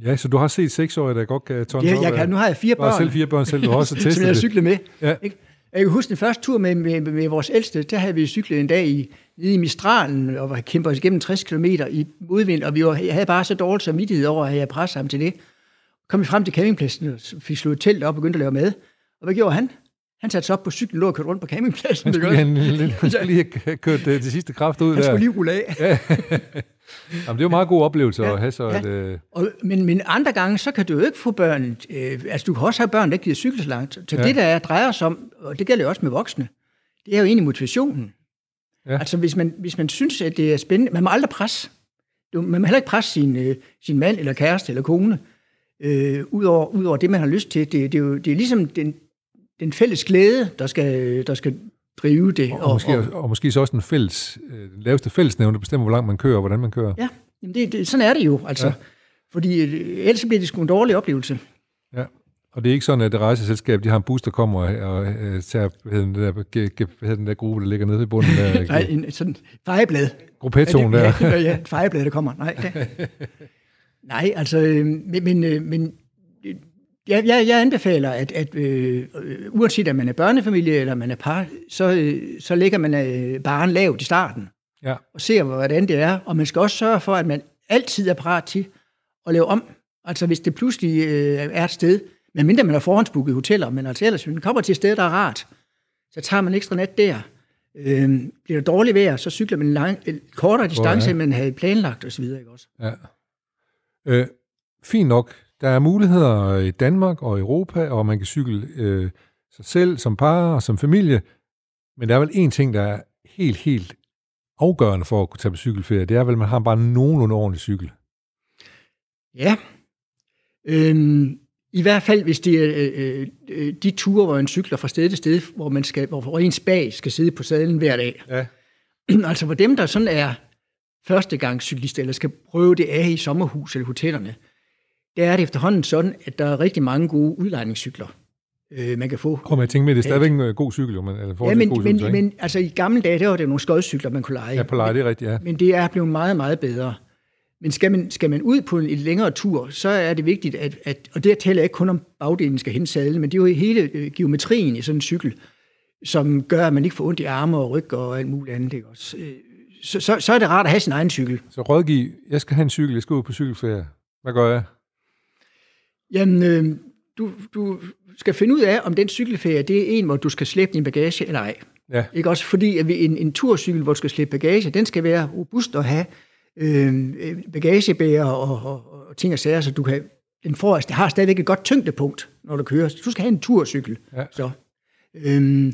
Ja, så du har set 6 år, der godt kan tonse ja, jeg kan, Nu har jeg fire børn. Bare selv fire børn selv, du har også testet Som jeg cykler med. Ja. Ikke? Jeg kan huske den første tur med, med, med vores ældste, der havde vi cyklet en dag i, nede i Mistralen, og var kæmpet os igennem 60 km i modvind, og vi var, jeg havde bare så dårligt samvittighed over, at jeg pressede ham til det. Kom vi frem til campingpladsen, og fik slået telt op og begyndte at lave mad. Og hvad gjorde han? Han satte sig op på cyklen og kørte rundt på campingpladsen. Han skulle, lige, han, han skulle lige have kørt det, det sidste kraft ud han der. skulle lige rulle af. Ja. Jamen, det er jo en meget god oplevelse ja, at have så ja. et... Øh... Og, men, men andre gange, så kan du jo ikke få børn... Øh, altså, du kan også have børn, der giver cykle så langt. Så ja. det, der er, drejer sig om, og det gælder jo også med voksne, det er jo egentlig motivationen. Ja. Altså, hvis man, hvis man synes, at det er spændende... Man må aldrig presse. Du, man må heller ikke presse sin, øh, sin mand, eller kæreste, eller kone, øh, ud, over, ud over det, man har lyst til. Det, det, er, jo, det er ligesom den, den fælles glæde, der skal, der skal drive det. Og, og, måske, og, og måske så også den, fælles, øh, den laveste fællesnævne, der bestemmer, hvor langt man kører, og hvordan man kører. Ja, jamen det, det, sådan er det jo. Altså. Ja. Fordi øh, ellers bliver det sgu en dårlig oplevelse. Ja, og det er ikke sådan, at det rejseselskab, de har en bus, der kommer og, og, og tager hvad den, der, hvad hedder den der gruppe, der ligger nede i bunden. Der, Nej, en sådan fejeblad. Gruppettoen ja, der. Ja, ja, fejeblad, der kommer. Nej, det. Nej altså, men, men, men jeg, jeg, jeg anbefaler, at, at øh, uanset om man er børnefamilie eller man er par, så, øh, så lægger man øh, barn lavt i starten. Ja. Og ser, hvordan det er. Og man skal også sørge for, at man altid er parat til at lave om. Altså hvis det pludselig øh, er et sted, medmindre man har forhåndsbooket hoteller, men altså ellers, hvis man kommer til et sted, der er rart, så tager man ekstra nat der. Øh, bliver det dårligt vejr, så cykler man en lang, en kortere distance, end man havde planlagt osv. Ikke også? Ja. Øh, fint nok. Der er muligheder i Danmark og Europa, og man kan cykle øh, sig selv som par og som familie. Men der er vel en ting, der er helt, helt afgørende for at kunne tage på cykelferie. Det er vel, at man har bare nogenlunde ordentlig cykel. Ja. Øhm, I hvert fald, hvis det er øh, øh, de ture, hvor man cykler fra sted til sted, hvor, man skal, hvor ens bag skal sidde på sadlen hver dag. Ja. altså for dem, der sådan er førstegangscyklister, eller skal prøve det af i sommerhus eller hotellerne, der er det efterhånden sådan, at der er rigtig mange gode udlejningscykler, øh, man kan få. Og jeg tænker med, det er stadigvæk en god cykel, jo, men, eller ja, men, god men, cykel, men altså i gamle dage, der var det nogle skodcykler, man kunne lege. Ja, på leje, det er rigtigt, ja. Men det er blevet meget, meget bedre. Men skal man, skal man ud på en, en længere tur, så er det vigtigt, at, at og det taler ikke kun om bagdelen skal hen sadlen, men det er jo hele øh, geometrien i sådan en cykel, som gør, at man ikke får ondt i arme og ryg og alt muligt andet. Ikke? Også, øh, så, så, så er det rart at have sin egen cykel. Så rådgiv, jeg skal have en cykel, jeg skal ud på cykelferie. Hvad gør jeg? Jamen, øh, du, du skal finde ud af, om den cykelferie, det er en, hvor du skal slæbe din bagage eller ej. Ja. Ikke også fordi, at en, en turcykel, hvor du skal slæbe bagage, den skal være robust og have øh, bagagebærer og, og, og ting og sager, så du kan, den får, det har stadigvæk et godt tyngdepunkt, når du kører. Du skal have en turcykel. Ja. Så. Øhm,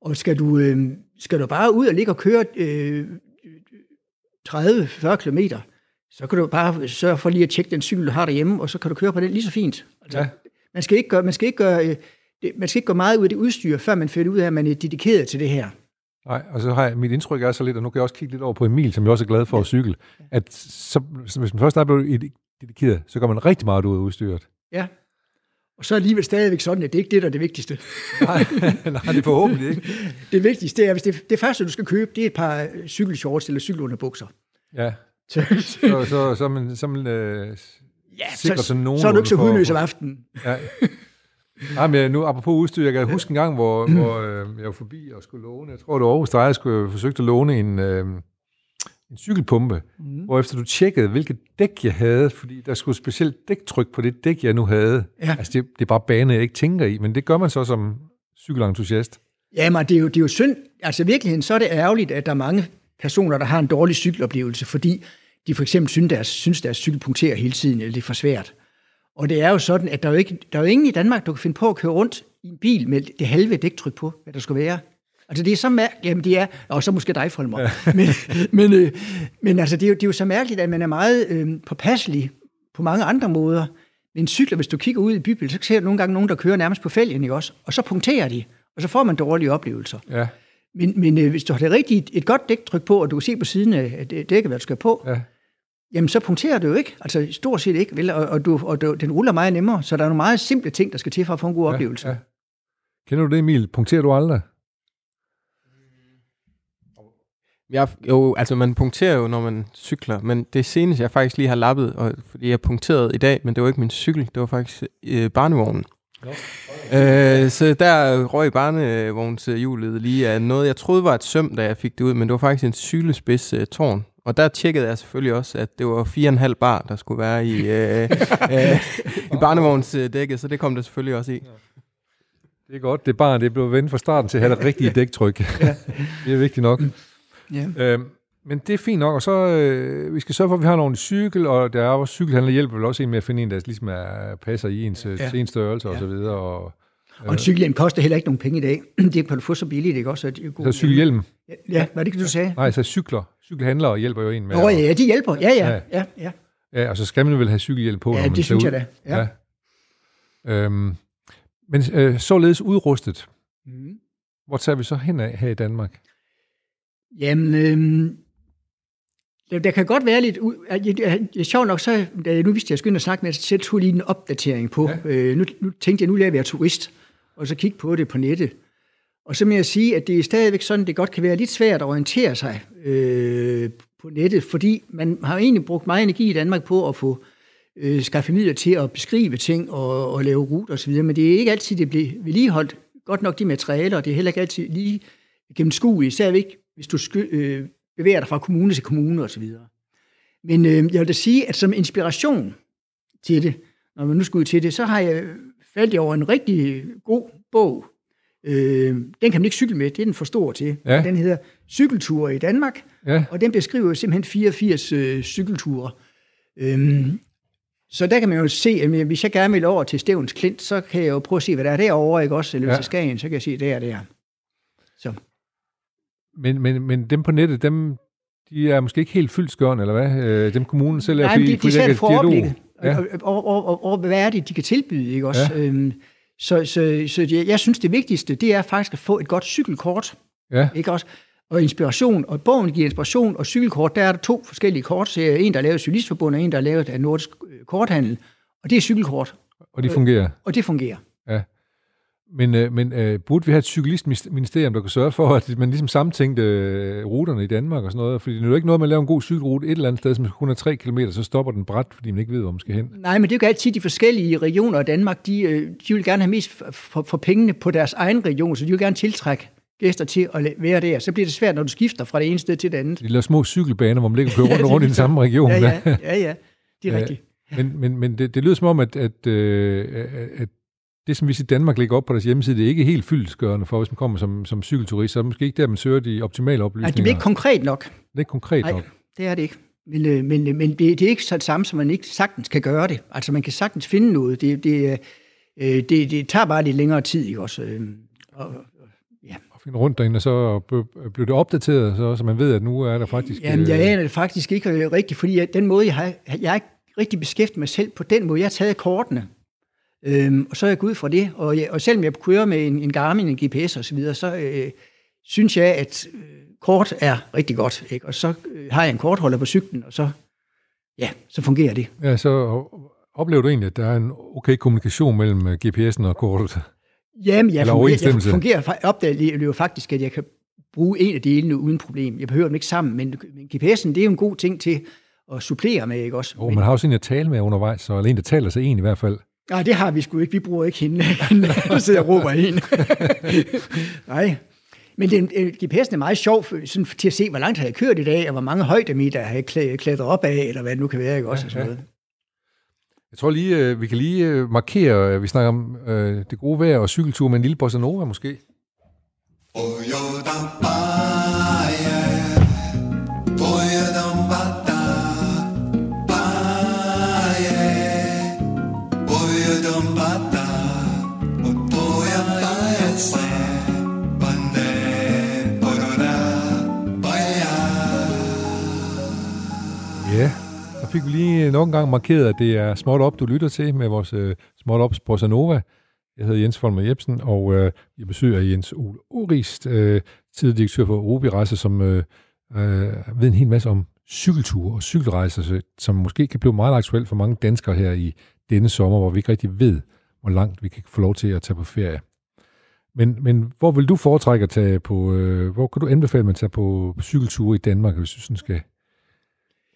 og skal du, øh, skal du bare ud og ligge og køre øh, 30-40 kilometer, så kan du bare sørge for lige at tjekke den cykel, du har derhjemme, og så kan du køre på den lige så fint. Altså, Ja. man, skal ikke gøre, man, skal ikke gøre, øh, man skal ikke gå meget ud af det udstyr, før man finder ud af, at man er dedikeret til det her. Nej, og så har jeg, mit indtryk er så lidt, og nu kan jeg også kigge lidt over på Emil, som jeg også er glad for at cykle, at så, så hvis man først er blevet dedikeret, så går man rigtig meget ud af udstyret. Ja. Og så er alligevel stadigvæk sådan, at det ikke er det, der er det vigtigste. Nej, nej, det er forhåbentlig ikke. Det vigtigste er, hvis det, det første, du skal købe, det er et par øh, cykelshorts eller cykelunderbukser. Ja, Så, så, så, man, så man øh, ja, sikret så, sådan nogen. så er du ikke så hudløs om aftenen. Ja. Nej, men nu apropos udstyr, jeg kan huske en gang, hvor, hvor øh, jeg var forbi og skulle låne, jeg tror det var Aarhus Dreje, jeg skulle forsøgte at låne en, øh, en cykelpumpe, mm. hvor efter du tjekkede, hvilket dæk jeg havde, fordi der skulle specielt dæktryk på det dæk, jeg nu havde. Ja. Altså det, det er bare bane, jeg ikke tænker i, men det gør man så som cykelentusiast. Jamen, det er, jo, det er jo synd. Altså i virkeligheden, så er det ærgerligt, at der er mange personer, der har en dårlig cykeloplevelse, fordi de for eksempel synes, deres, synes deres cykel punkterer hele tiden, eller det er for svært. Og det er jo sådan, at der er jo, ikke, der er jo ingen i Danmark, der kan finde på at køre rundt i en bil med det halve dæktryk på, hvad der skulle være. Altså det er så mærkeligt, jamen det er, og så måske dig, Folmer. Ja. Men, men, øh, men altså det er, jo, det er jo så mærkeligt, at man er meget øh, påpasselig på mange andre måder. Men en cykler, hvis du kigger ud i bybilledet, så ser du nogle gange nogen, der kører nærmest på fælgen, ikke også? Og så punkterer de, og så får man dårlige oplevelser. Ja, Men, men øh, hvis du har det rigtigt, et godt dæktryk på, og du kan se på siden af det- dækket, hvad du skal på, ja. jamen så punkterer du jo ikke. Altså stort set ikke, vel? Og, og, du, og du, den ruller meget nemmere, så der er nogle meget simple ting, der skal til for at få en god oplevelse. Ja, ja. Kender du det, Emil? Punkterer du aldrig? Jeg, jo, altså man punkterer jo, når man cykler, men det seneste, jeg faktisk lige har lappet, og, fordi jeg punkterede i dag, men det var ikke min cykel, det var faktisk øh, barnevognen. Øh, så der røg barnevognshjulet lige af noget, jeg troede var et søm, da jeg fik det ud, men det var faktisk en sylespids uh, tårn. Og der tjekkede jeg selvfølgelig også, at det var 4,5 bar, der skulle være i, øh, øh, i barnevognsdækket, så det kom der selvfølgelig også i. Det er godt, det er bare det blev vendt fra starten til at have det rigtige dæktryk. ja. det er vigtigt nok. Ja. Øhm, men det er fint nok, og så øh, vi skal sørge for, at vi har en ordentlig cykel, og der er også cykelhandler hjælper vel også en med at finde en, der ligesom er, passer i ens, ja. ens størrelse ja. og så videre. Og, og en cykelhjelm koster heller ikke nogen penge i dag. det kan du få så billigt, ikke også? Så, det er god, så cykelhjelm? Ja, ja, hvad er det, du sagde? Nej, så cykler. Cykelhandlere hjælper jo en med. Nå ja, de hjælper. Ja, ja. ja. ja, ja. ja og så skal man vel have cykelhjelm på, Ja, når man det synes jeg da. Ja. ja. Øhm, men øh, således udrustet. Mm. Hvor tager vi så hen af her i Danmark? Jamen, øh, der kan godt være lidt... Jeg, sjovt nok, så, da jeg nu vidste, at jeg skulle ind og snakke med, så tog lige en opdatering på. Ja. Øh, nu, nu tænkte jeg, nu lader jeg være turist, og så kigge på det på nettet. Og så må jeg sige, at det er stadigvæk sådan, det godt kan være lidt svært at orientere sig øh, på nettet, fordi man har egentlig brugt meget energi i Danmark på at få øh, skaffe midler til at beskrive ting og, og lave ruter osv., men det er ikke altid, det bliver vedligeholdt godt nok de materialer, og det er heller ikke altid lige gennemskueligt, især ikke, hvis du sky, øh, bevæger dig fra kommune til kommune osv. Men øh, jeg vil da sige, at som inspiration til det, når man nu skal ud til det, så har jeg faldt over en rigtig god bog. Øh, den kan man ikke cykle med, det er den for stor til. Ja. Den hedder Cykelture i Danmark, ja. og den beskriver simpelthen 84 øh, cykelture. Øh, så der kan man jo se, at hvis jeg gerne vil over til Stævns Klint, så kan jeg jo prøve at se, hvad der er derovre, ikke også? Eller ja. til Skagen, så kan jeg se, det er der. Så. Men, men, men dem på nettet, dem, de er måske ikke helt fyldskørende, eller hvad? Øh, dem kommunen selv er, Nej, fordi, de, de er svært for overblikket. Ja. Og, og, og, og, og, hvad er det, de kan tilbyde, ikke også? Ja. Øhm, så så, så jeg, jeg synes, det vigtigste, det er faktisk at få et godt cykelkort. Ja. Ikke også? Og inspiration, og bogen giver inspiration, og cykelkort, der er der to forskellige kort. En, der er lavet af Cyklistforbundet, og en, der er lavet af Nordisk øh, Korthandel. Og det er cykelkort. Og de fungerer? Og det fungerer. Men, øh, men øh, burde vi have et cyklistministerium, der kan sørge for, at man ligesom samtænkte øh, ruterne i Danmark og sådan noget? Fordi det er jo ikke noget, man laver en god cykelrute et eller andet sted, som kun er 3 km, så stopper den bræt, fordi man ikke ved, hvor man skal hen. Nej, men det er jo altid de forskellige regioner af Danmark, de, øh, de vil gerne have mest for, for, for pengene på deres egen region, så de vil gerne tiltrække gæster til at være der. Så bliver det svært, når du skifter fra det ene sted til det andet. De laver små cykelbaner, hvor man ligger og kører rundt, rundt i den samme region. Ja, ja, ja, ja. det er rigtigt. Men, men, men det, det lyder som om, at, at, øh, at det, som vi i Danmark lægger op på deres hjemmeside, det er ikke helt fyldskørende for, hvis man kommer som, som cykelturist, så er det måske ikke der, man søger de optimale oplysninger. Nej, det er ikke konkret nok. Det er ikke konkret Nej, nok. det er det ikke. Men, øh, men, men det, det er ikke så det samme, som man ikke sagtens kan gøre det. Altså, man kan sagtens finde noget. Det, det, øh, det, det tager bare lidt længere tid, ikke også? Øh, og, ja. Og finde rundt derinde, og så blev det opdateret, så, så man ved, at nu er der faktisk... Jamen, jeg aner det faktisk ikke rigtigt, fordi jeg, den måde, jeg har, jeg har ikke rigtig beskæftiget mig selv på den måde. Jeg har taget kortene, Øhm, og så er jeg gået fra det, og, jeg, og selvom jeg kører med en, en Garmin, en GPS og så videre, så øh, synes jeg, at øh, kort er rigtig godt. Ikke? Og så øh, har jeg en kortholder på cyklen, og så, ja, så fungerer det. Ja, så oplever du egentlig, at der er en okay kommunikation mellem øh, GPS'en og kortet? Jamen, jeg, fungerer, jeg fungerer, opdager jo faktisk, at jeg kan bruge en af delene uden problem. Jeg behøver dem ikke sammen, men, men GPS'en, det er jo en god ting til at supplere med, ikke også? Oh, man har også en at tale med undervejs, så eller en, der taler sig en i hvert fald. Nej, det har vi sgu ikke. Vi bruger ikke hende, der sidder og råber en. Nej. Men den, øh, GPS'en er meget sjov sådan, til at se, hvor langt har jeg kørt i dag, og hvor mange højdemeter har jeg klædret op af, eller hvad det nu kan være, ikke også? Ja, sådan noget. Jeg tror lige, øh, vi kan lige øh, markere, at vi snakker om det gode vejr og cykeltur med en lille bossa nova måske. Oh, fik vi lige nok en gang markeret, at det er Småt Op, du lytter til med vores uh, Småt Op Bossa Nova. Jeg hedder Jens Folmer Jebsen, og uh, jeg besøger Jens Ole Orist, uh, øh, tidligere direktør for Obi Rejser, som uh, uh, ved en hel masse om cykelture og cykelrejser, som måske kan blive meget aktuelt for mange danskere her i denne sommer, hvor vi ikke rigtig ved, hvor langt vi kan få lov til at tage på ferie. Men, men hvor vil du foretrække at tage på, øh, hvor kan du anbefale, at man tager på cykelture i Danmark, hvis du sådan skal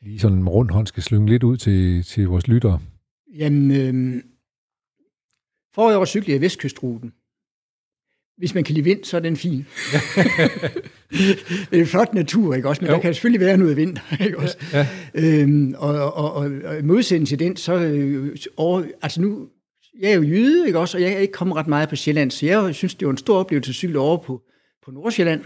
lige sådan en rund hånd skal slynge lidt ud til, til vores lyttere? Jamen, øh, Forrige år cyklede jeg Vestkystruten. Hvis man kan lide vind, så er den fin. det er flot natur, ikke også? Men jo. der kan selvfølgelig være noget vind, ikke også? Ja, ja. Øhm, og, og, og, og modsætning til den, så øh, over, altså nu, jeg er jo jyde, ikke også? Og jeg er ikke kommet ret meget på Sjælland, så jeg synes, det var en stor oplevelse at cykle over på, på Nordsjælland.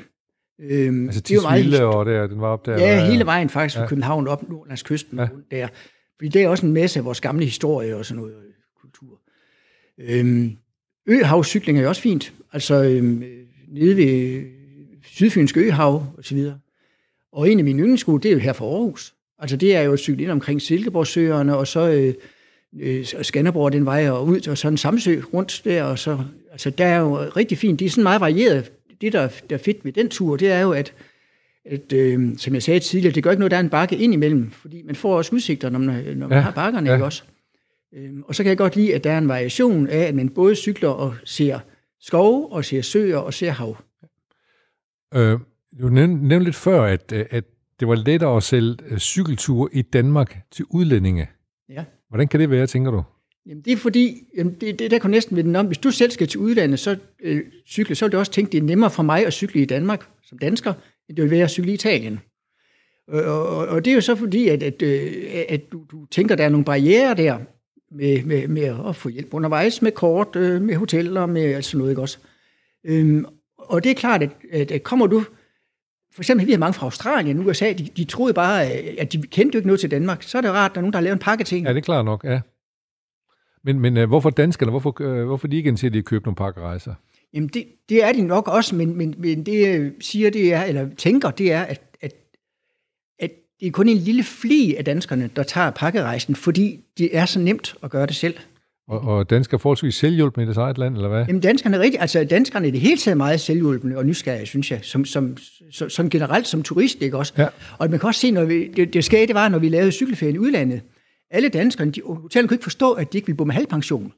Øhm, altså det var meget, og der, den var op der? Ja, hele vejen faktisk fra ja. København op langs kysten ja. der. Fordi det er også en masse af vores gamle historie og sådan noget øh, kultur. Øhm, øhavscykling er jo også fint. Altså øhm, nede ved Sydfynske Øhav og så videre. Og en af mine yndlingssko, det er jo her fra Aarhus. Altså det er jo at cykle ind omkring Silkeborgsøerne, og så øh, øh, Skanderborg den vej og ud, og så en Samsø rundt der, og så, altså der er jo rigtig fint. Det er sådan meget varieret. Det, der, der er fedt ved den tur, det er jo, at, at øh, som jeg sagde tidligere, det gør ikke noget, der er en bakke ind imellem, fordi man får også udsigter, når man, når man ja, har bakkerne, ja. ikke også? Øhm, og så kan jeg godt lide, at der er en variation af, at man både cykler og ser skov, og ser søer, og ser hav. Øh, du nævnte lidt før, at, at det var lettere at sælge øh, cykelture i Danmark til udlændinge. Ja. Hvordan kan det være, tænker du? Jamen, det er fordi, jamen, det, det der kan næsten vende den om, hvis du selv skal til udlandet, så øh, cykle, så vil du også tænke, det er nemmere for mig at cykle i Danmark som dansker, end det vil være at cykle i Italien. Og, og, og det er jo så fordi, at, at, øh, at du, du tænker, der er nogle barriere der, med, med, med at få hjælp undervejs, med kort, øh, med hoteller, med alt sådan noget, ikke også? Øhm, og det er klart, at, at, at kommer du... For eksempel, vi har mange fra Australien, USA, de, de troede bare, at de kendte jo ikke noget til Danmark. Så er det rart, at der er nogen, der har lavet en pakke ting. Ja, det er klart nok, ja. Men, men uh, hvorfor danskerne, hvorfor, uh, hvorfor de ikke indtil de køber nogle pakkerejser? Jamen, det, det er de nok også, men, men, men det jeg siger, det er, eller tænker, det er, at, at, at det er kun en lille fli af danskerne, der tager pakkerejsen, fordi det er så nemt at gøre det selv. Og, og danskere er forholdsvis selvhjulpende i deres eget land, eller hvad? Jamen danskerne er rigtig, altså danskerne er det hele taget meget selvhjulpende og nysgerrige, synes jeg, som, som, som, som generelt som turist, ikke også? Ja. Og man kan også se, når vi, det, det skete, det var, når vi lavede cykelferien i udlandet. Alle danskerne, de, hotellerne kunne ikke forstå, at de ikke ville bo med halvpension.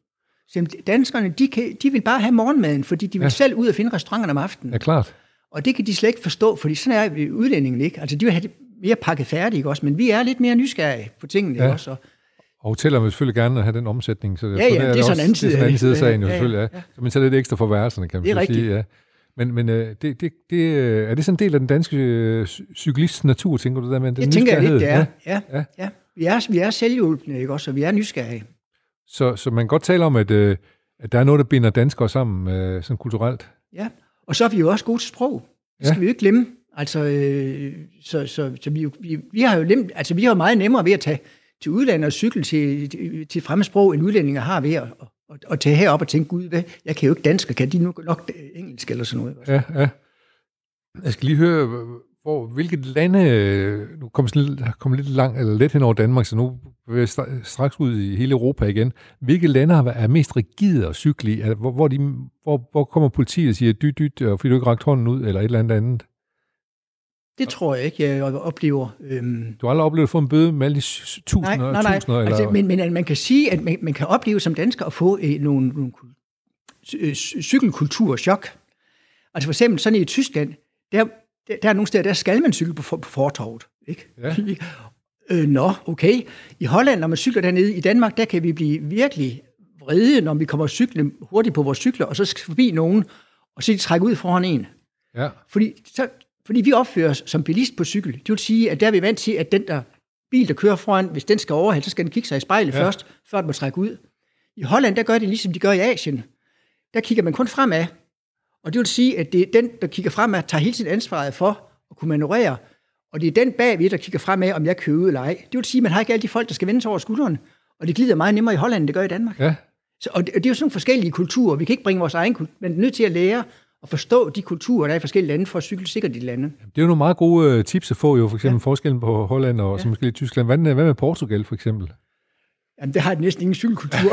Så danskerne, de, kan, de vil bare have morgenmaden, fordi de vil ja. selv ud og finde restauranterne om aftenen. Ja, klart. Og det kan de slet ikke forstå, fordi sådan er udlændingen ikke. Altså, de vil have det mere pakket færdigt, ikke også? Men vi er lidt mere nysgerrige på tingene, ja. også? Og, og hoteller vil selvfølgelig gerne have den omsætning. Så ja, ja, det, er, det er sådan en anden side. Det er sådan en anden side af sagen, jo, selvfølgelig. Ja. Ja. Så man tager lidt ekstra for værelserne, kan man sige. Ja. Men, men øh, det, det, det, øh, er det sådan en del af den danske øh, cyklists natur, tænker du der med? Den jeg tænker lidt, det er. Ja, ja. ja. Vi er, vi er selvhjulpende, ikke også? Og vi er nysgerrige. Så, så man kan godt tale om, at, at der er noget, der binder danskere sammen, sådan kulturelt. Ja, og så er vi jo også gode til sprog. Det skal ja. vi jo ikke glemme. Altså, øh, så, så, så vi, vi, vi har jo nem, altså, vi har meget nemmere ved at tage til udlandet og cykle til, til, til fremmedsprog, end udlændinge har ved at, at, at tage herop og tænke, gud, hvad, jeg kan jo ikke dansk, kan de nu nok engelsk eller sådan noget? Ja, ja. Jeg skal lige høre, hvor, hvilke lande, nu kommer sådan kommer lidt langt, eller lidt hen over Danmark, så nu vil jeg straks ud i hele Europa igen. Hvilke lande er mest rigide at cykle? Hvor, hvor, de, hvor, hvor kommer politiet og siger, dyt, dyt, fordi du ikke rakt hånden ud, eller et eller andet andet? Det tror jeg ikke, jeg oplever. Øhm... Du har aldrig oplevet at få en bøde med alle de tusinder nej, nej, nej. tusinder? Eller... Altså, men, men man kan sige, at man, man kan opleve som dansker at få øh, nogle, nogle øh, cykelkulturchok. Altså for eksempel sådan i Tyskland, der, der, der er nogle steder, der skal man cykle på, på fortorvet. Ikke? Ja. øh, nå, okay. I Holland, når man cykler dernede, i Danmark, der kan vi blive virkelig vrede, når vi kommer og cykle hurtigt på vores cykler, og så skal forbi nogen, og så de trække ud foran en. Ja. Fordi så, fordi vi opfører os som bilist på cykel. Det vil sige, at der er vi vant til, at den der bil, der kører foran, hvis den skal overhælde, så skal den kigge sig i spejlet ja. først, før den må trække ud. I Holland, der gør det ligesom de gør i Asien. Der kigger man kun fremad. Og det vil sige, at det er den, der kigger fremad, tager hele sit ansvaret for at kunne manøvrere. Og det er den bagved, der kigger fremad, om jeg kører ud eller ej. Det vil sige, at man har ikke alle de folk, der skal vende sig over skulderen. Og det glider meget nemmere i Holland, end det gør i Danmark. Ja. Så, og det, og det er jo sådan nogle forskellige kulturer. Vi kan ikke bringe vores egen kultur, men er nødt til at lære at forstå de kulturer, der er i forskellige lande, for at cykle sikkert i de lande. Det er jo nogle meget gode øh, tips at få, jo for eksempel ja. forskellen på Holland og ja. som måske Tyskland. Hvad, hvad med Portugal for eksempel? Jamen, det har jeg næsten ingen cykelkultur.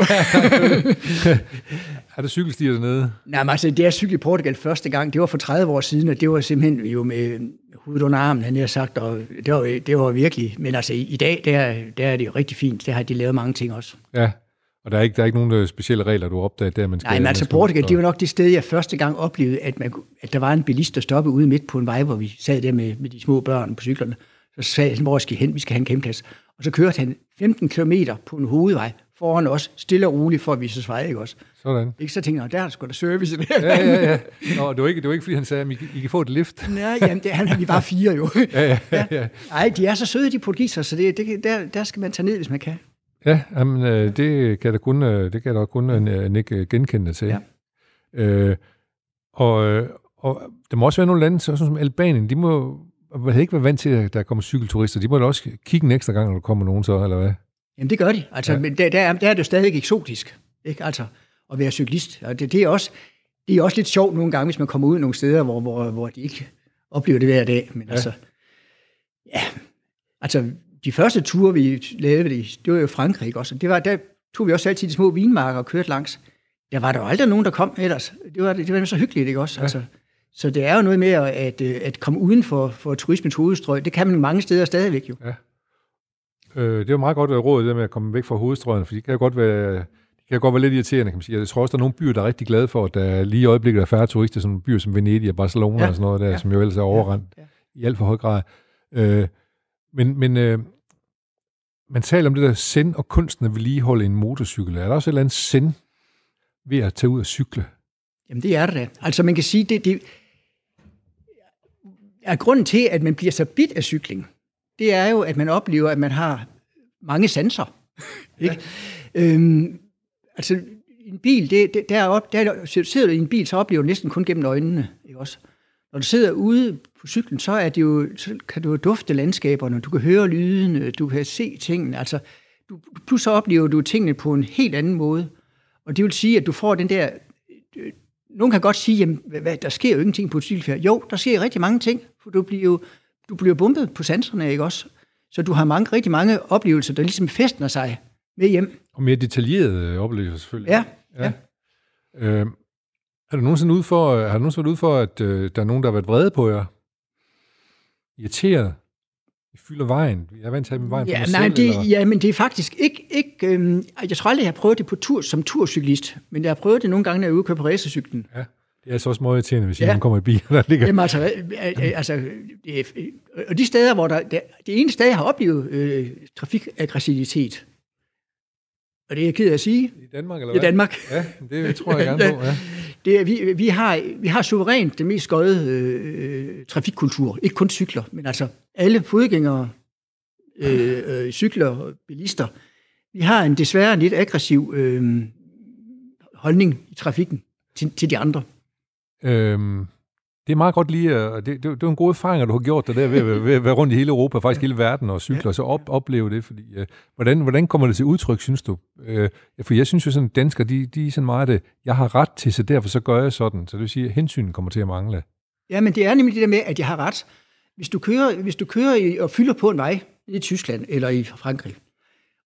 er der cykelstier dernede? Nej, men altså, det er cykel i Portugal første gang, det var for 30 år siden, og det var simpelthen jo med hovedet under armen, han har sagt, og det var, det var virkelig, men altså i dag, der, der er det jo rigtig fint, der har de lavet mange ting også. Ja, og der er ikke, der er ikke nogen øh, specielle regler, du opdager der, man skal... Nej, men altså Portugal, det var nok det sted, jeg første gang oplevede, at, man, at der var en bilist, der stoppede ude midt på en vej, hvor vi sad der med, med de små børn på cyklerne. Så sagde han, hvor skal I hen? Vi skal have en campingplads. Og så kørte han 15 km på en hovedvej foran os, stille og roligt for at vise os vej, ikke også? Sådan. Ikke så tænkte jeg, der er sgu da service. Ja, ja, ja. Nå, det var ikke, det var ikke fordi han sagde, at I, I kan få et lift. Nej, jamen, det, han, vi var fire jo. Ja, ja, ja. ja. Ej, de er så søde, de portugiser, så det, det, der, der skal man tage ned, hvis man kan. Ja, jamen, øh, det kan der kun, øh, det kan der kun øh, Nick genkende til. Ja. Øh, og, øh, og der må også være nogle lande, så, som Albanien, de må hvad ikke være vant til, at der kommer cykelturister. De må da også kigge en ekstra gang, når der kommer nogen så, eller hvad? Jamen det gør de. Altså, ja. men der, der, er, der er det jo stadig eksotisk, ikke? Altså, at være cyklist. Og det, det, er også, det er også lidt sjovt nogle gange, hvis man kommer ud nogle steder, hvor, hvor, hvor de ikke oplever det hver dag. Men ja. altså, ja, altså, de første ture, vi lavede, det, det var jo Frankrig ikke? også. Det var, der tog vi også altid de små vinmarker og kørte langs. Der var der jo aldrig nogen, der kom ellers. Det var, det var så hyggeligt, ikke også? Ja. Altså, så det er jo noget med at, at, at komme uden for, for turismens hovedstrøg. Det kan man mange steder stadigvæk jo. Ja. Øh, det er jo meget godt råd, det med at komme væk fra hovedstrøgene, for det kan godt være, det kan godt være lidt irriterende, kan man sige. Jeg tror også, der er nogle byer, der er rigtig glade for, at der lige i øjeblikket er færre turister, som byer som Venedig og Barcelona ja. og sådan noget der, ja. som jo ellers er overrendt ja. Ja. i alt for høj grad. Øh, men men øh, man taler om det der send og kunsten at vedligeholde en motorcykel. Er der også et eller andet send ved at tage ud og cykle? Jamen det er det da. Altså man kan sige, det, det er grunden til, at man bliver så bit af cykling, det er jo, at man oplever, at man har mange sanser. ikke? Ja. Øhm, altså, en bil, det, det, derop, der sidder du i en bil, så oplever du næsten kun gennem øjnene. Ikke også? Når du sidder ude på cyklen, så, er det jo, så kan du dufte landskaberne, du kan høre lydene, du kan se tingene. Altså, du, plus så oplever du tingene på en helt anden måde. Og det vil sige, at du får den der... Øh, nogen kan godt sige, at hvad, der sker jo ingenting på et cykelfærd. Jo, der sker rigtig mange ting, for du bliver jo du bliver bumpet på sanserne, ikke også? Så du har mange, rigtig mange oplevelser, der ligesom festner sig med hjem. Og mere detaljerede oplevelser selvfølgelig. Ja, ja. ja. Øh, har du nogensinde ud for, har du nogensinde været ude for, at øh, der er nogen, der har været vrede på jer? Irriteret? I fylder vejen? Jeg er vant til at vejen ja, for nej, selv, det, eller? ja, men det er faktisk ikke... ikke øhm, jeg tror aldrig, jeg har prøvet det på tur som turcyklist, men jeg har prøvet det nogle gange, når jeg er ude på racercyklen. Ja. Det er altså også meget irriterende, hvis ja. man kommer i bil, der ligger... Jamen altså, altså og de steder, hvor der... Det, det ene sted, jeg har oplevet øh, trafikaggressivitet, og det er jeg ked af at sige. I Danmark, eller hvad? I Danmark. Ja, det tror jeg gerne på, ja. Det er, vi, vi, har, vi har suverænt det mest skøde øh, trafikkultur. Ikke kun cykler, men altså alle fodgængere, øh, øh, cykler, bilister. Vi har en desværre lidt aggressiv øh, holdning i trafikken til, til de andre. Øhm, det er meget godt lige, og det, det, det er en god erfaring, du har gjort dig der ved, ved, ved at være rundt i hele Europa, faktisk hele verden og cykle, og så op, opleve det. Fordi, øh, hvordan, hvordan kommer det til udtryk, synes du? Øh, for jeg synes jo sådan, at danskere, de, de er sådan meget det, jeg har ret til, så derfor så gør jeg sådan. Så det vil sige, at hensynen kommer til at mangle. Ja, men det er nemlig det der med, at jeg har ret. Hvis du kører, hvis du kører i, og fylder på en vej i Tyskland eller i Frankrig,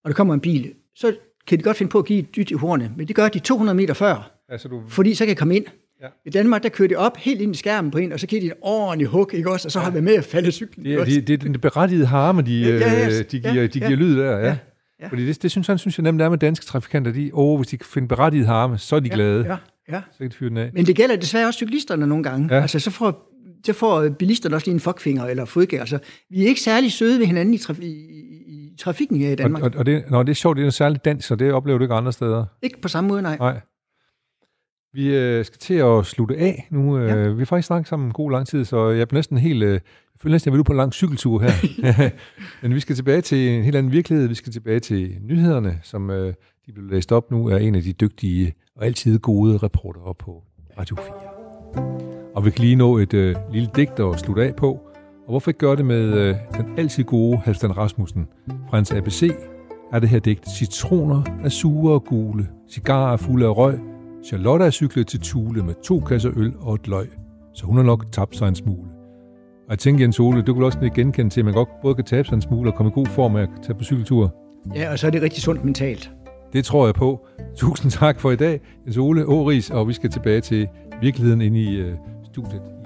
og der kommer en bil, så kan de godt finde på at give et dyt i hornet, men det gør de 200 meter før, altså, du... fordi så kan jeg komme ind. Ja. I Danmark, der kører de op helt ind i skærmen på en, og så giver de en ordentlig hug, ikke også? Og så ja. har vi med at falde cyklen. Det er, det, det er den berettigede harme, de, ja, ja, ja. de, giver, de giver ja. lyd der, ja. ja. Ja. Fordi det, det synes han synes jeg nemt er med danske trafikanter. De, åh, hvis de kan finde berettiget harme, så er de ja, glade. Ja, ja. Så kan de fyre den af. Men det gælder desværre også cyklisterne nogle gange. Ja. Altså, så får, så får bilisterne også lige en fuckfinger eller fodgænger. Altså, vi er ikke særlig søde ved hinanden i, traf- i, i, trafikken her i Danmark. Og, og, og det, når det er sjovt, det er særligt dansk, så det oplever du ikke andre steder. Ikke på samme måde, nej. Nej. Vi øh, skal til at slutte af nu. Øh, ja. Vi har faktisk snakket sammen en god lang tid, så jeg er næsten helt... Øh, jeg føler næsten, at jeg vil ud på en lang cykeltur her. Men vi skal tilbage til en helt anden virkelighed. Vi skal tilbage til nyhederne, som øh, de blev læst op nu, er en af de dygtige og altid gode reportere på Radio 4. Og vi kan lige nå et øh, lille digt at slutte af på. Og hvorfor ikke gøre det med øh, den altid gode Halvdan Rasmussen fra hans ABC, er det her digt. Citroner er sure og gule, cigarer er fulde af røg, Charlotte er cyklet til Tule med to kasser øl og et løg, så hun har nok tabt sig en smule. Og jeg tænker, Jens Ole, du kan også genkende til, at man godt både kan tabe sig en smule og komme i god form af at tage på cykeltur. Ja, og så er det rigtig sundt mentalt. Det tror jeg på. Tusind tak for i dag, Jens Ole Åris, og vi skal tilbage til virkeligheden inde i uh, studiet